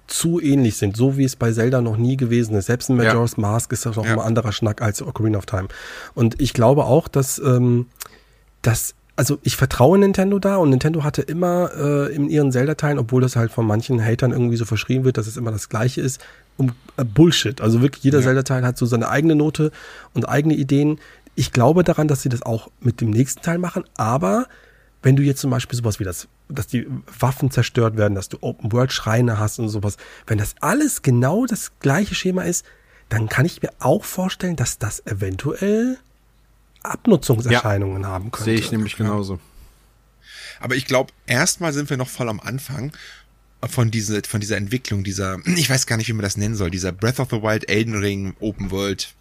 zu ähnlich sind, so wie es bei Zelda noch nie gewesen ist. Selbst in Majora's ja. Mask ist das noch ja. ein anderer Schnack als Ocarina of Time. Und ich glaube auch, dass, ähm, dass also ich vertraue Nintendo da und Nintendo hatte immer äh, in ihren Zelda-Teilen, obwohl das halt von manchen Hatern irgendwie so verschrieben wird, dass es immer das gleiche ist, um äh, Bullshit. Also wirklich jeder ja. Zelda-Teil hat so seine eigene Note und eigene Ideen. Ich glaube daran, dass sie das auch mit dem nächsten Teil machen, aber wenn du jetzt zum Beispiel sowas wie das, dass die Waffen zerstört werden, dass du Open-World-Schreine hast und sowas, wenn das alles genau das gleiche Schema ist, dann kann ich mir auch vorstellen, dass das eventuell Abnutzungserscheinungen ja, haben könnte. Sehe ich nämlich genauso. Aber ich glaube, erstmal sind wir noch voll am Anfang von dieser, von dieser Entwicklung, dieser, ich weiß gar nicht, wie man das nennen soll, dieser Breath of the Wild Elden Ring Open World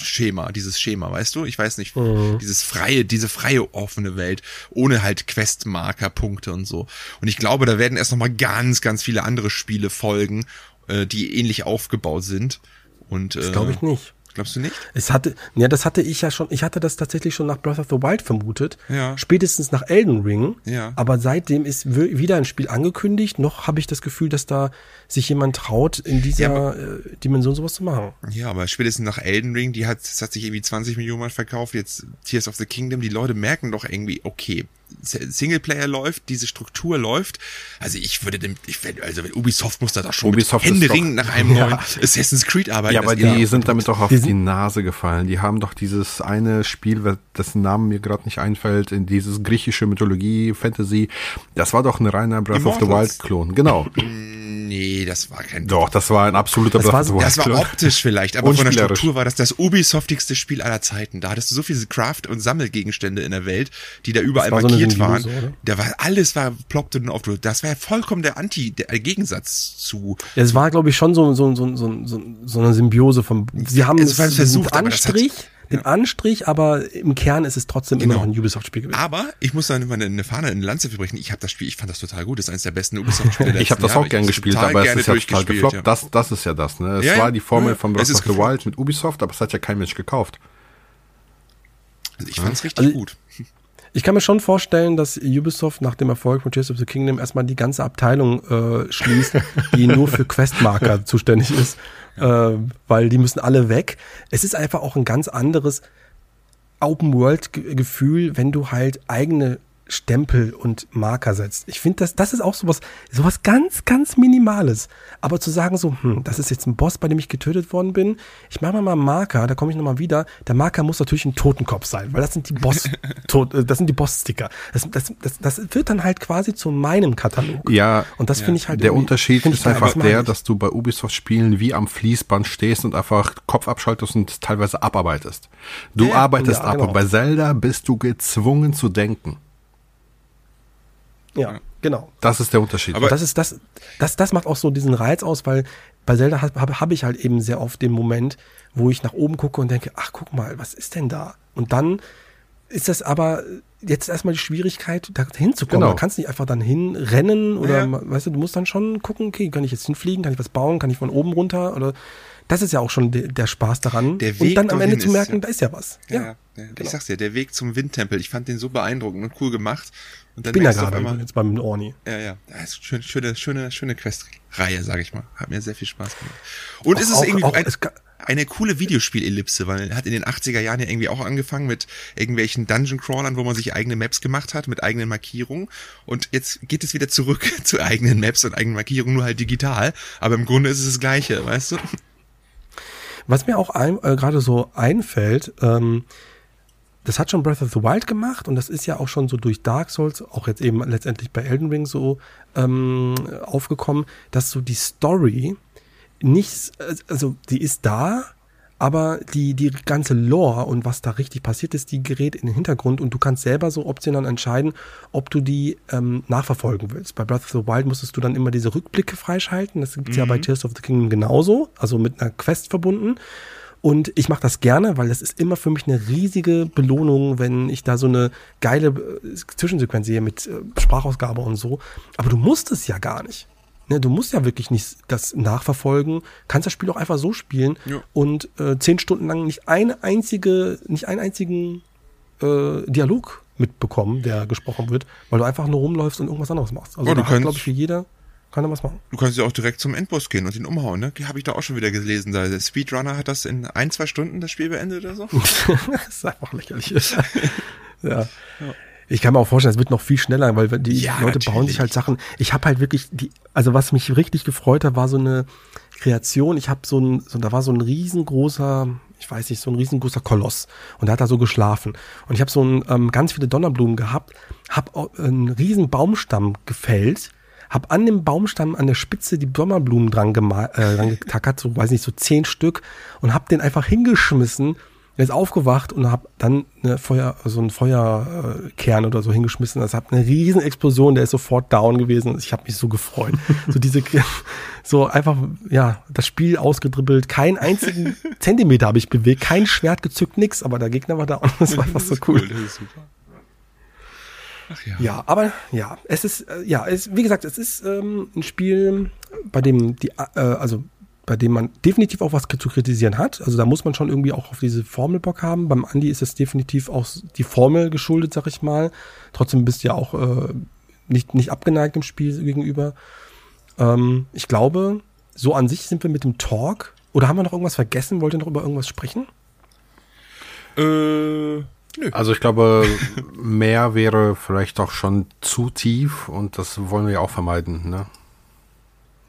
Schema, dieses Schema, weißt du? Ich weiß nicht, mhm. dieses freie, diese freie offene Welt ohne halt Questmarker, Punkte und so. Und ich glaube, da werden erst noch mal ganz, ganz viele andere Spiele folgen, äh, die ähnlich aufgebaut sind. Und äh, das glaube ich nicht. Glaubst du nicht? Es hatte, ja, das hatte ich ja schon, ich hatte das tatsächlich schon nach Breath of the Wild vermutet. Ja. Spätestens nach Elden Ring. Ja. Aber seitdem ist wieder ein Spiel angekündigt. Noch habe ich das Gefühl, dass da sich jemand traut, in dieser ja, aber, äh, Dimension sowas zu machen. Ja, aber spätestens nach Elden Ring, die hat, das hat sich irgendwie 20 Millionen Mal verkauft. Jetzt Tears of the Kingdom, die Leute merken doch irgendwie, okay, Singleplayer läuft, diese Struktur läuft. Also ich würde dem, ich also Ubisoft muss da doch schon Ubisoft Händeringend nach einem ja. neuen Assassin's Creed arbeiten. Ja, aber die ja. sind damit doch auf die, die Nase gefallen. Die haben doch dieses eine Spiel, dessen Namen mir gerade nicht einfällt, in dieses griechische Mythologie, Fantasy. Das war doch ein reiner Breath Immortals. of the Wild Klon. Genau. Nee, das war kein. Doch, das war ein absoluter das war, Das war optisch vielleicht, aber von der Struktur war das das Ubisoftigste Spiel aller Zeiten. Da hattest du so viele Craft- und Sammelgegenstände in der Welt, die da überall markiert so waren. Da war alles war ploppte und auf. Das war vollkommen der Anti, der Gegensatz zu. Ja, es war, glaube ich, schon so so so so so, so eine Symbiose von. Sie haben es, es versucht, Anstrich den Anstrich, aber im Kern ist es trotzdem genau. immer noch ein Ubisoft-Spiel gewesen. Aber ich muss dann immer eine Fahne in eine Lanze verbrechen. Ich habe das Spiel, ich fand das total gut. Das ist eines der besten Ubisoft-Spiele. ich habe das auch gern gespielt, aber es ist ja total gefloppt. Ja. Das, das ist ja das. Ne? Es ja, war die Formel ja, von Breath of the Wild mit Ubisoft, aber es hat ja kein Mensch gekauft. Also ich fand's richtig also, gut. Ich kann mir schon vorstellen, dass Ubisoft nach dem Erfolg von Tears of the Kingdom erstmal die ganze Abteilung äh, schließt, die nur für Questmarker zuständig ist, äh, weil die müssen alle weg. Es ist einfach auch ein ganz anderes Open-World-Gefühl, wenn du halt eigene Stempel und Marker setzt. Ich finde, das, das ist auch sowas, sowas ganz, ganz Minimales. Aber zu sagen so, hm, das ist jetzt ein Boss, bei dem ich getötet worden bin, ich mache mal einen Marker, da komme ich nochmal wieder. Der Marker muss natürlich ein Totenkopf sein, weil das sind die Boss, tot, äh, das sind die Boss-Sticker. Das, das, das, das wird dann halt quasi zu meinem Katalog. Ja. Und das ja. finde ich halt. Der Unterschied ist einfach der, dass du bei Ubisoft-Spielen wie am Fließband stehst und einfach Kopf abschaltest und teilweise abarbeitest. Du ja, arbeitest ja, ab genau. und bei Zelda bist du gezwungen zu denken. Ja, genau. Das ist der Unterschied. Aber das ist das, das, das macht auch so diesen Reiz aus, weil bei Zelda habe hab, hab ich halt eben sehr oft den Moment, wo ich nach oben gucke und denke, ach guck mal, was ist denn da? Und dann ist das aber jetzt erstmal die Schwierigkeit, da hinzukommen. Genau. Du kannst nicht einfach dann hinrennen oder, ja. weißt du, du musst dann schon gucken, okay, kann ich jetzt hinfliegen, kann ich was bauen, kann ich von oben runter oder das ist ja auch schon de, der Spaß daran. Der Weg und dann am Ende zu merken, ist, da ist ja was. Ja, ja, ja. Genau. ich sag's dir, der Weg zum Windtempel, ich fand den so beeindruckend und cool gemacht. Und dann ich bin ja gerade einmal, jetzt beim Orni. Ja, ja. Das ist schön, schöne, schöne, schöne Questreihe, sag ich mal. Hat mir sehr viel Spaß gemacht. Und auch, ist es auch, irgendwie auch, ein, eine coole Videospielellipse, weil er hat in den 80er Jahren ja irgendwie auch angefangen mit irgendwelchen Dungeon-Crawlern, wo man sich eigene Maps gemacht hat, mit eigenen Markierungen. Und jetzt geht es wieder zurück zu eigenen Maps und eigenen Markierungen, nur halt digital. Aber im Grunde ist es das Gleiche, weißt du? Was mir auch äh, gerade so einfällt, ähm, das hat schon Breath of the Wild gemacht und das ist ja auch schon so durch Dark Souls, auch jetzt eben letztendlich bei Elden Ring so ähm, aufgekommen, dass so die Story nicht, also die ist da, aber die, die ganze Lore und was da richtig passiert ist, die gerät in den Hintergrund und du kannst selber so optional entscheiden, ob du die ähm, nachverfolgen willst. Bei Breath of the Wild musstest du dann immer diese Rückblicke freischalten. Das gibt's mhm. ja bei mhm. Tears of the Kingdom genauso, also mit einer Quest verbunden. Und ich mache das gerne, weil das ist immer für mich eine riesige Belohnung, wenn ich da so eine geile äh, Zwischensequenz sehe mit äh, Sprachausgabe und so. Aber du musst es ja gar nicht. Ne, du musst ja wirklich nicht das nachverfolgen, kannst das Spiel auch einfach so spielen ja. und äh, zehn Stunden lang nicht eine einzige, nicht einen einzigen äh, Dialog mitbekommen, der gesprochen wird, weil du einfach nur rumläufst und irgendwas anderes machst. Also oh, da hat, glaube ich, für jeder kann er was machen. Du kannst ja auch direkt zum Endboss gehen und ihn umhauen, ne? Habe ich da auch schon wieder gelesen. Da der Speedrunner hat das in ein, zwei Stunden das Spiel beendet oder so. das ist einfach lächerlich. ja. ja. Ich kann mir auch vorstellen, es wird noch viel schneller, weil die ja, Leute natürlich. bauen sich halt Sachen. Ich habe halt wirklich die, also was mich richtig gefreut hat, war so eine Kreation. Ich habe so ein, so, da war so ein riesengroßer, ich weiß nicht, so ein riesengroßer Koloss und der hat da so geschlafen. Und ich habe so ein, ähm, ganz viele Donnerblumen gehabt, habe einen riesen Baumstamm gefällt, habe an dem Baumstamm an der Spitze die Donnerblumen dran, äh, dran getackert, so weiß nicht, so zehn Stück und habe den einfach hingeschmissen er ist aufgewacht und habe dann eine Feuer, so einen Feuerkern oder so hingeschmissen. Das hat eine riesen Explosion, der ist sofort down gewesen. Ich habe mich so gefreut. so diese, so einfach, ja, das Spiel ausgedribbelt. Keinen einzigen Zentimeter habe ich bewegt, kein Schwert gezückt, nix. Aber der Gegner war da und das war einfach so cool. Das ist super. Ach ja. ja, aber ja, es ist, äh, ja, es, wie gesagt, es ist ähm, ein Spiel, bei dem die, äh, also bei dem man definitiv auch was zu kritisieren hat. Also da muss man schon irgendwie auch auf diese Formel Bock haben. Beim Andi ist es definitiv auch die Formel geschuldet, sag ich mal. Trotzdem bist du ja auch äh, nicht, nicht abgeneigt dem Spiel gegenüber. Ähm, ich glaube, so an sich sind wir mit dem Talk. Oder haben wir noch irgendwas vergessen? Wollt ihr noch über irgendwas sprechen? Äh, nö. Also ich glaube, mehr wäre vielleicht auch schon zu tief und das wollen wir ja auch vermeiden, ne?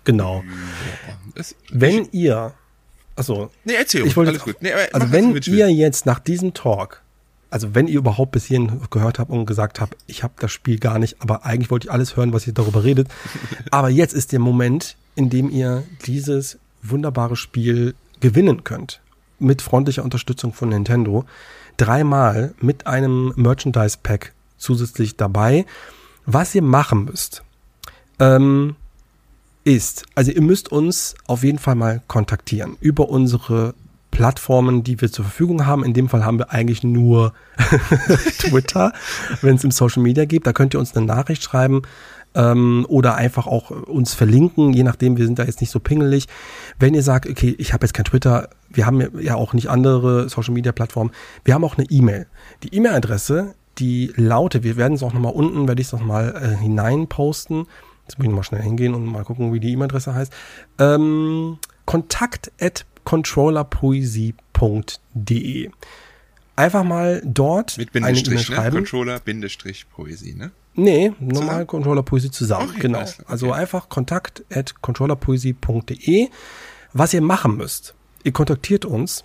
Genau. Wenn ihr, also, nee, erzähl, ich wollte, alles gut. Nee, also wenn ihr jetzt nach diesem Talk, also wenn ihr überhaupt bis hierhin gehört habt und gesagt habt, ich habe das Spiel gar nicht, aber eigentlich wollte ich alles hören, was ihr darüber redet. aber jetzt ist der Moment, in dem ihr dieses wunderbare Spiel gewinnen könnt. Mit freundlicher Unterstützung von Nintendo. Dreimal mit einem Merchandise Pack zusätzlich dabei. Was ihr machen müsst. Ähm, ist, also ihr müsst uns auf jeden Fall mal kontaktieren über unsere Plattformen, die wir zur Verfügung haben. In dem Fall haben wir eigentlich nur Twitter, wenn es im Social Media gibt. Da könnt ihr uns eine Nachricht schreiben ähm, oder einfach auch uns verlinken, je nachdem, wir sind da jetzt nicht so pingelig. Wenn ihr sagt, okay, ich habe jetzt kein Twitter, wir haben ja auch nicht andere Social Media Plattformen, wir haben auch eine E-Mail. Die E-Mail-Adresse, die lautet, wir werden es auch nochmal unten, werde ich es nochmal äh, hinein posten. Jetzt muss ich nochmal schnell hingehen und mal gucken, wie die E-Mail-Adresse heißt. Ähm, kontakt at controllerpoesie.de Einfach mal dort Mit Bindestrich, eine ne? Controller-Poesie, ne? Nee, normal Controllerpoesie zusammen, okay, genau. Okay. Also einfach kontakt at controllerpoesie.de. Was ihr machen müsst, ihr kontaktiert uns.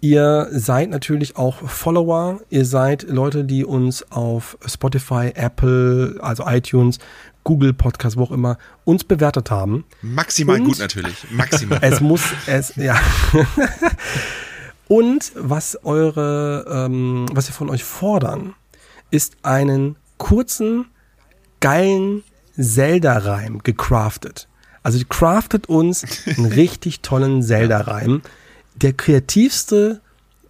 Ihr seid natürlich auch Follower. Ihr seid Leute, die uns auf Spotify, Apple, also iTunes, Google Podcast, wo auch immer, uns bewertet haben. Maximal Und gut natürlich. Maximal. Es muss, es, ja. Und was eure, ähm, was wir von euch fordern, ist einen kurzen, geilen Zelda-Reim gecraftet. Also die craftet uns einen richtig tollen Zelda-Reim. Der kreativste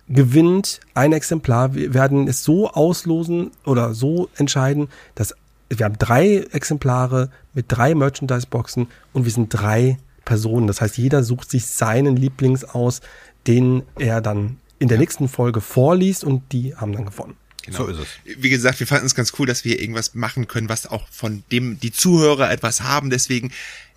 gewinnt ein Exemplar. Wir werden es so auslosen oder so entscheiden, dass wir haben drei Exemplare mit drei Merchandise-Boxen und wir sind drei Personen. Das heißt, jeder sucht sich seinen Lieblings aus, den er dann in der nächsten Folge vorliest und die haben dann gewonnen. Genau. So ist es. Wie gesagt, wir fanden es ganz cool, dass wir irgendwas machen können, was auch von dem die Zuhörer etwas haben. Deswegen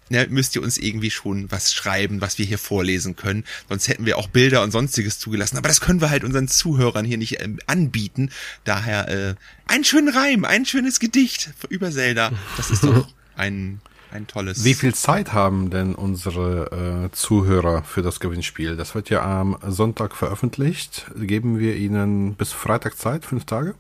ne, müsst ihr uns irgendwie schon was schreiben, was wir hier vorlesen können. Sonst hätten wir auch Bilder und sonstiges zugelassen. Aber das können wir halt unseren Zuhörern hier nicht äh, anbieten. Daher äh, einen schönen Reim, ein schönes Gedicht über Zelda. Das ist doch ein ein tolles. Wie viel Zeit haben denn unsere äh, Zuhörer für das Gewinnspiel? Das wird ja am Sonntag veröffentlicht. Geben wir ihnen bis Freitag Zeit, fünf Tage?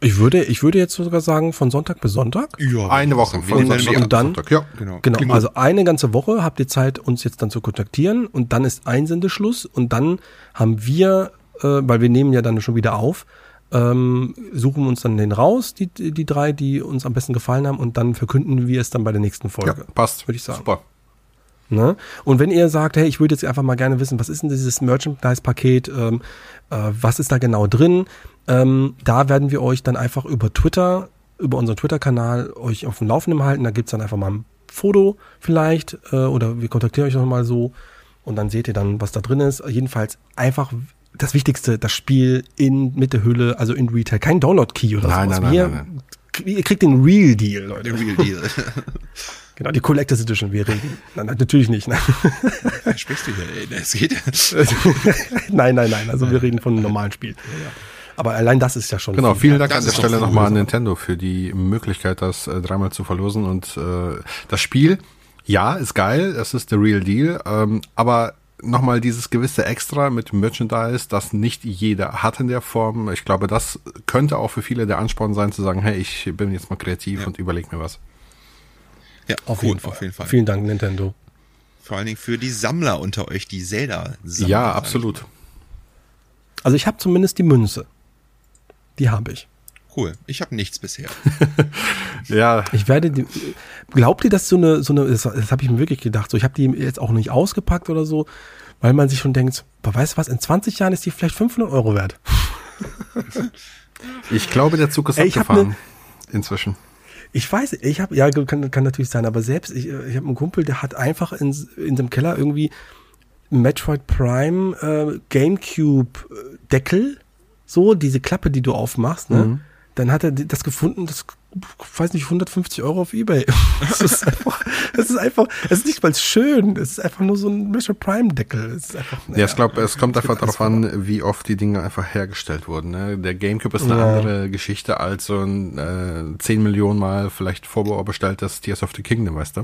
Ich würde, ich würde jetzt sogar sagen, von Sonntag bis Sonntag. Ja, eine Woche. Von Sonntag und dann, Sonntag, ja. genau. genau. Also eine ganze Woche habt ihr Zeit, uns jetzt dann zu kontaktieren und dann ist Einsendeschluss und dann haben wir, äh, weil wir nehmen ja dann schon wieder auf, ähm, suchen uns dann den raus, die, die drei, die uns am besten gefallen haben, und dann verkünden wir es dann bei der nächsten Folge. Ja, passt, würde ich sagen. Super. Ne? Und wenn ihr sagt, hey, ich würde jetzt einfach mal gerne wissen, was ist denn dieses Merchandise-Paket, ähm, äh, was ist da genau drin, ähm, da werden wir euch dann einfach über Twitter, über unseren Twitter-Kanal euch auf dem Laufenden halten. Da gibt's dann einfach mal ein Foto vielleicht äh, oder wir kontaktieren euch nochmal so und dann seht ihr dann, was da drin ist. Jedenfalls einfach das Wichtigste, das Spiel in mit der Hülle, also in Retail, kein Download-Key oder nein, sowas. Nein, nein, nein, nein. Ihr kriegt den Real Deal, Leute. Den Real Deal. genau, die Collectors Edition, wir reden. Nein, natürlich nicht. Nein. Sprichst du hier? Ey, es geht. nein, nein, nein. Also wir reden von einem normalen Spiel. Aber allein das ist ja schon. Genau, vielen Dank an der Stelle nochmal an Nintendo für die Möglichkeit, das äh, dreimal zu verlosen. Und äh, das Spiel, ja, ist geil, das ist der Real Deal. Ähm, aber nochmal dieses gewisse Extra mit Merchandise, das nicht jeder hat in der Form. Ich glaube, das könnte auch für viele der Ansporn sein, zu sagen, hey, ich bin jetzt mal kreativ ja. und überleg mir was. Ja, auf, cool, jeden Fall. auf jeden Fall. Vielen Dank, Nintendo. Vor allen Dingen für die Sammler unter euch, die Zelda sammeln. Ja, absolut. Also ich habe zumindest die Münze. Die habe ich. Cool. Ich habe nichts bisher. ja. Ich werde die, glaubt ihr, dass so eine so eine das, das habe ich mir wirklich gedacht, so ich habe die jetzt auch nicht ausgepackt oder so, weil man sich schon denkt, weißt du was, in 20 Jahren ist die vielleicht 500 Euro wert. ich glaube, der Zug ist Ey, abgefahren ne, inzwischen. Ich weiß, ich habe ja kann, kann natürlich sein, aber selbst ich, ich habe einen Kumpel, der hat einfach in in dem Keller irgendwie Metroid Prime äh, GameCube äh, Deckel, so diese Klappe, die du aufmachst, ne? Mhm dann hat er das gefunden, das weiß nicht, 150 Euro auf Ebay. Das ist einfach, das ist einfach, es ist nicht mal schön, es ist einfach nur so ein Mission Prime Deckel. Es ist einfach, naja, ja, ich glaube, es kommt einfach darauf an, wie oft die Dinge einfach hergestellt wurden. Ne? Der Gamecube ist eine ja. andere Geschichte als so ein äh, 10 Millionen Mal vielleicht vorbestelltes Tears of the Kingdom, weißt du?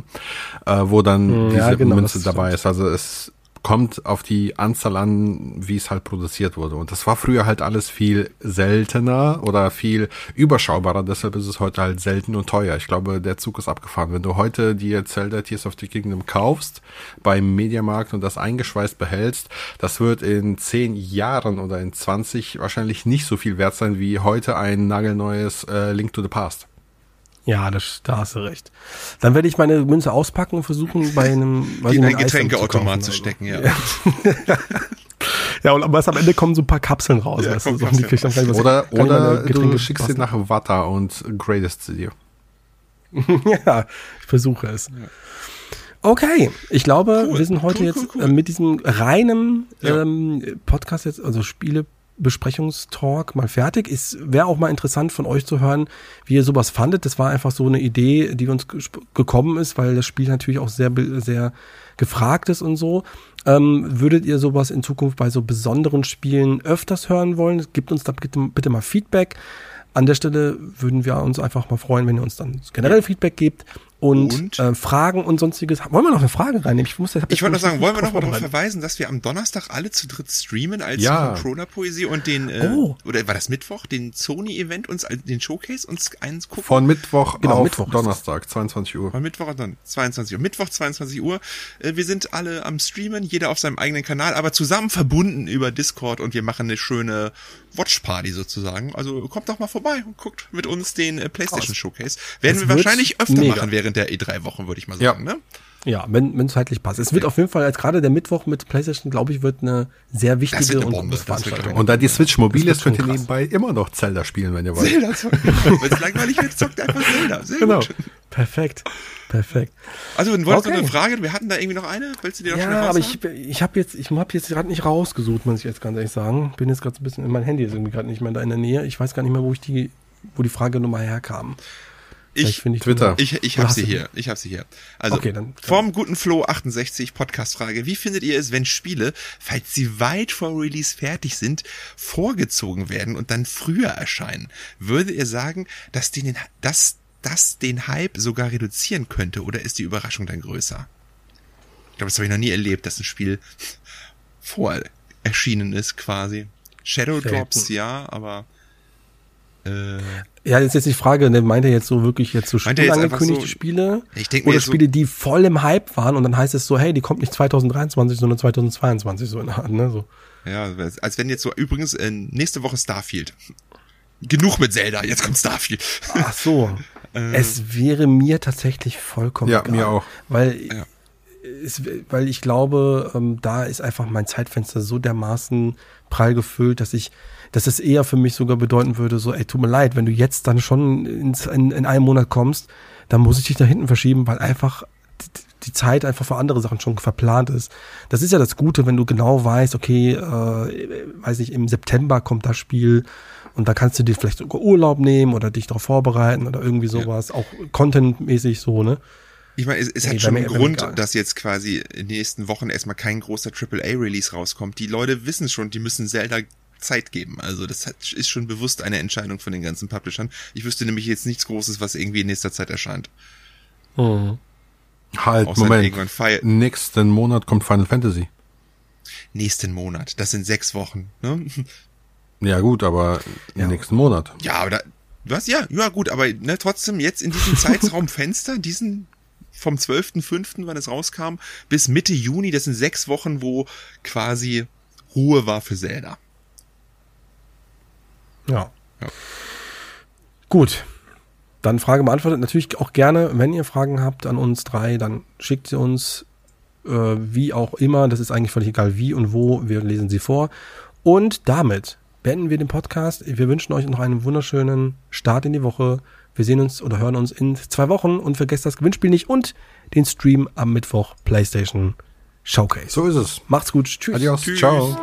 Äh, wo dann ja, diese genau, Münze dabei ist. Also es kommt auf die Anzahl an, wie es halt produziert wurde. Und das war früher halt alles viel seltener oder viel überschaubarer. Deshalb ist es heute halt selten und teuer. Ich glaube, der Zug ist abgefahren. Wenn du heute dir Zelda Tears of the Kingdom kaufst beim Mediamarkt und das eingeschweißt behältst, das wird in zehn Jahren oder in 20 wahrscheinlich nicht so viel wert sein wie heute ein nagelneues äh, Link to the Past. Ja, das, da hast du recht. Dann werde ich meine Münze auspacken und versuchen, bei einem in einen Getränkeautomat zu, zu stecken, ja. ja. ja, und aber am Ende kommen so ein paar Kapseln raus. Ja, weißt du, so, die krieg dann was, oder oder du schickst sie nach Wata und gradest sie dir. ja, ich versuche es. Ja. Okay, ich glaube, cool. wir sind heute cool, jetzt cool, äh, mit diesem reinen ja. ähm, Podcast jetzt, also Spiele Besprechungstalk mal fertig. Es wäre auch mal interessant von euch zu hören, wie ihr sowas fandet. Das war einfach so eine Idee, die uns gekommen ist, weil das Spiel natürlich auch sehr, sehr gefragt ist und so. Ähm, würdet ihr sowas in Zukunft bei so besonderen Spielen öfters hören wollen? Gebt uns da bitte, bitte mal Feedback. An der Stelle würden wir uns einfach mal freuen, wenn ihr uns dann generell Feedback gebt und, und? Äh, Fragen und sonstiges. Wollen wir noch eine Frage reinnehmen? Ich, muss, ich, ich wollte noch sagen, wollen wir noch mal darauf verweisen, dass wir am Donnerstag alle zu dritt streamen als ja. Controller-Poesie und den, äh, oh. oder war das Mittwoch, den Sony-Event uns, den Showcase uns eins gucken? Von Mittwoch genau, auf Mittwoch Donnerstag, 22 Uhr. Von Mittwoch auf dann 22 Uhr. Mittwoch, 22 Uhr. Äh, wir sind alle am Streamen, jeder auf seinem eigenen Kanal, aber zusammen verbunden über Discord und wir machen eine schöne Watch-Party sozusagen. Also kommt doch mal vorbei und guckt mit uns den äh, PlayStation Showcase. Werden das wir wahrscheinlich öfter mega. machen während während der E3-Wochen, würde ich mal sagen. Ja. Ne? Ja, wenn wenn zeitlich passt. Es wird auf jeden Fall als gerade der Mittwoch mit PlayStation, glaube ich, wird eine sehr wichtige eine und Veranstaltung. Und da die Switch mobil ist, könnt ihr nebenbei immer noch Zelda spielen, wenn ihr wollt. Zelda zocken. wenn es langweilig wird, zockt einfach Zelda. Sehr genau. gut. Perfekt. Perfekt. Also, du wolltest okay. noch eine Frage? Wir hatten da irgendwie noch eine. Willst du dir noch Ja, aber ich, ich habe jetzt, ich habe jetzt gerade nicht rausgesucht, muss ich jetzt ganz ehrlich sagen. Bin jetzt gerade so ein bisschen, mein Handy ist irgendwie gerade nicht mehr da in der Nähe. Ich weiß gar nicht mehr, wo ich die, wo die Frage nochmal herkam. Ich, ich Twitter. Ich, ich habe sie hier. Ich habe sie hier. Also okay, dann, vom guten Flo 68 Podcast Frage. Wie findet ihr es, wenn Spiele, falls sie weit vor Release fertig sind, vorgezogen werden und dann früher erscheinen? Würdet ihr sagen, dass die den, dass das den Hype sogar reduzieren könnte oder ist die Überraschung dann größer? Ich glaube, das habe ich noch nie erlebt, dass ein Spiel vor erschienen ist quasi. Shadow Drops, ja, aber äh, ja, jetzt ist die Frage, ne, meint er jetzt so wirklich jetzt so spielangekündigte so, Spiele? Oder Spiele, so, die voll im Hype waren und dann heißt es so, hey, die kommt nicht 2023, sondern 2022, so in der Art, ne? So. Ja, als wenn jetzt so, übrigens, äh, nächste Woche Starfield. Genug mit Zelda, jetzt kommt Starfield. Ach so. äh, es wäre mir tatsächlich vollkommen Ja, egal, mir auch. Weil, ja. Es, weil ich glaube, ähm, da ist einfach mein Zeitfenster so dermaßen prall gefüllt, dass ich dass es eher für mich sogar bedeuten würde, so, ey, tut mir leid, wenn du jetzt dann schon ins, in, in einem Monat kommst, dann muss ich dich da hinten verschieben, weil einfach die Zeit einfach für andere Sachen schon verplant ist. Das ist ja das Gute, wenn du genau weißt, okay, äh, weiß ich, im September kommt das Spiel und da kannst du dir vielleicht sogar Urlaub nehmen oder dich darauf vorbereiten oder irgendwie sowas, ja. auch contentmäßig so, ne? Ich meine, es, es hat schon einen Grund, dass jetzt quasi in den nächsten Wochen erstmal kein großer AAA-Release rauskommt. Die Leute wissen schon, die müssen Zelda Zeit geben. Also das hat, ist schon bewusst eine Entscheidung von den ganzen Publishern. Ich wüsste nämlich jetzt nichts Großes, was irgendwie in nächster Zeit erscheint. Mhm. Halt, Außer Moment. Nächsten Monat kommt Final Fantasy. Nächsten Monat. Das sind sechs Wochen. Ne? Ja gut, aber ja. nächsten Monat. Ja, aber da, was? Ja, ja gut, aber ne, trotzdem jetzt in diesem Zeitraumfenster, diesen vom 12.05., wann es rauskam, bis Mitte Juni, das sind sechs Wochen, wo quasi Ruhe war für Zelda. Ja. ja. Gut. Dann Frage beantwortet. Natürlich auch gerne, wenn ihr Fragen habt an uns drei, dann schickt sie uns äh, wie auch immer. Das ist eigentlich völlig egal wie und wo. Wir lesen sie vor. Und damit beenden wir den Podcast. Wir wünschen euch noch einen wunderschönen Start in die Woche. Wir sehen uns oder hören uns in zwei Wochen und vergesst das Gewinnspiel nicht und den Stream am Mittwoch PlayStation Showcase. So ist es. Macht's gut. Tschüss. Adios. Tschüss. Ciao.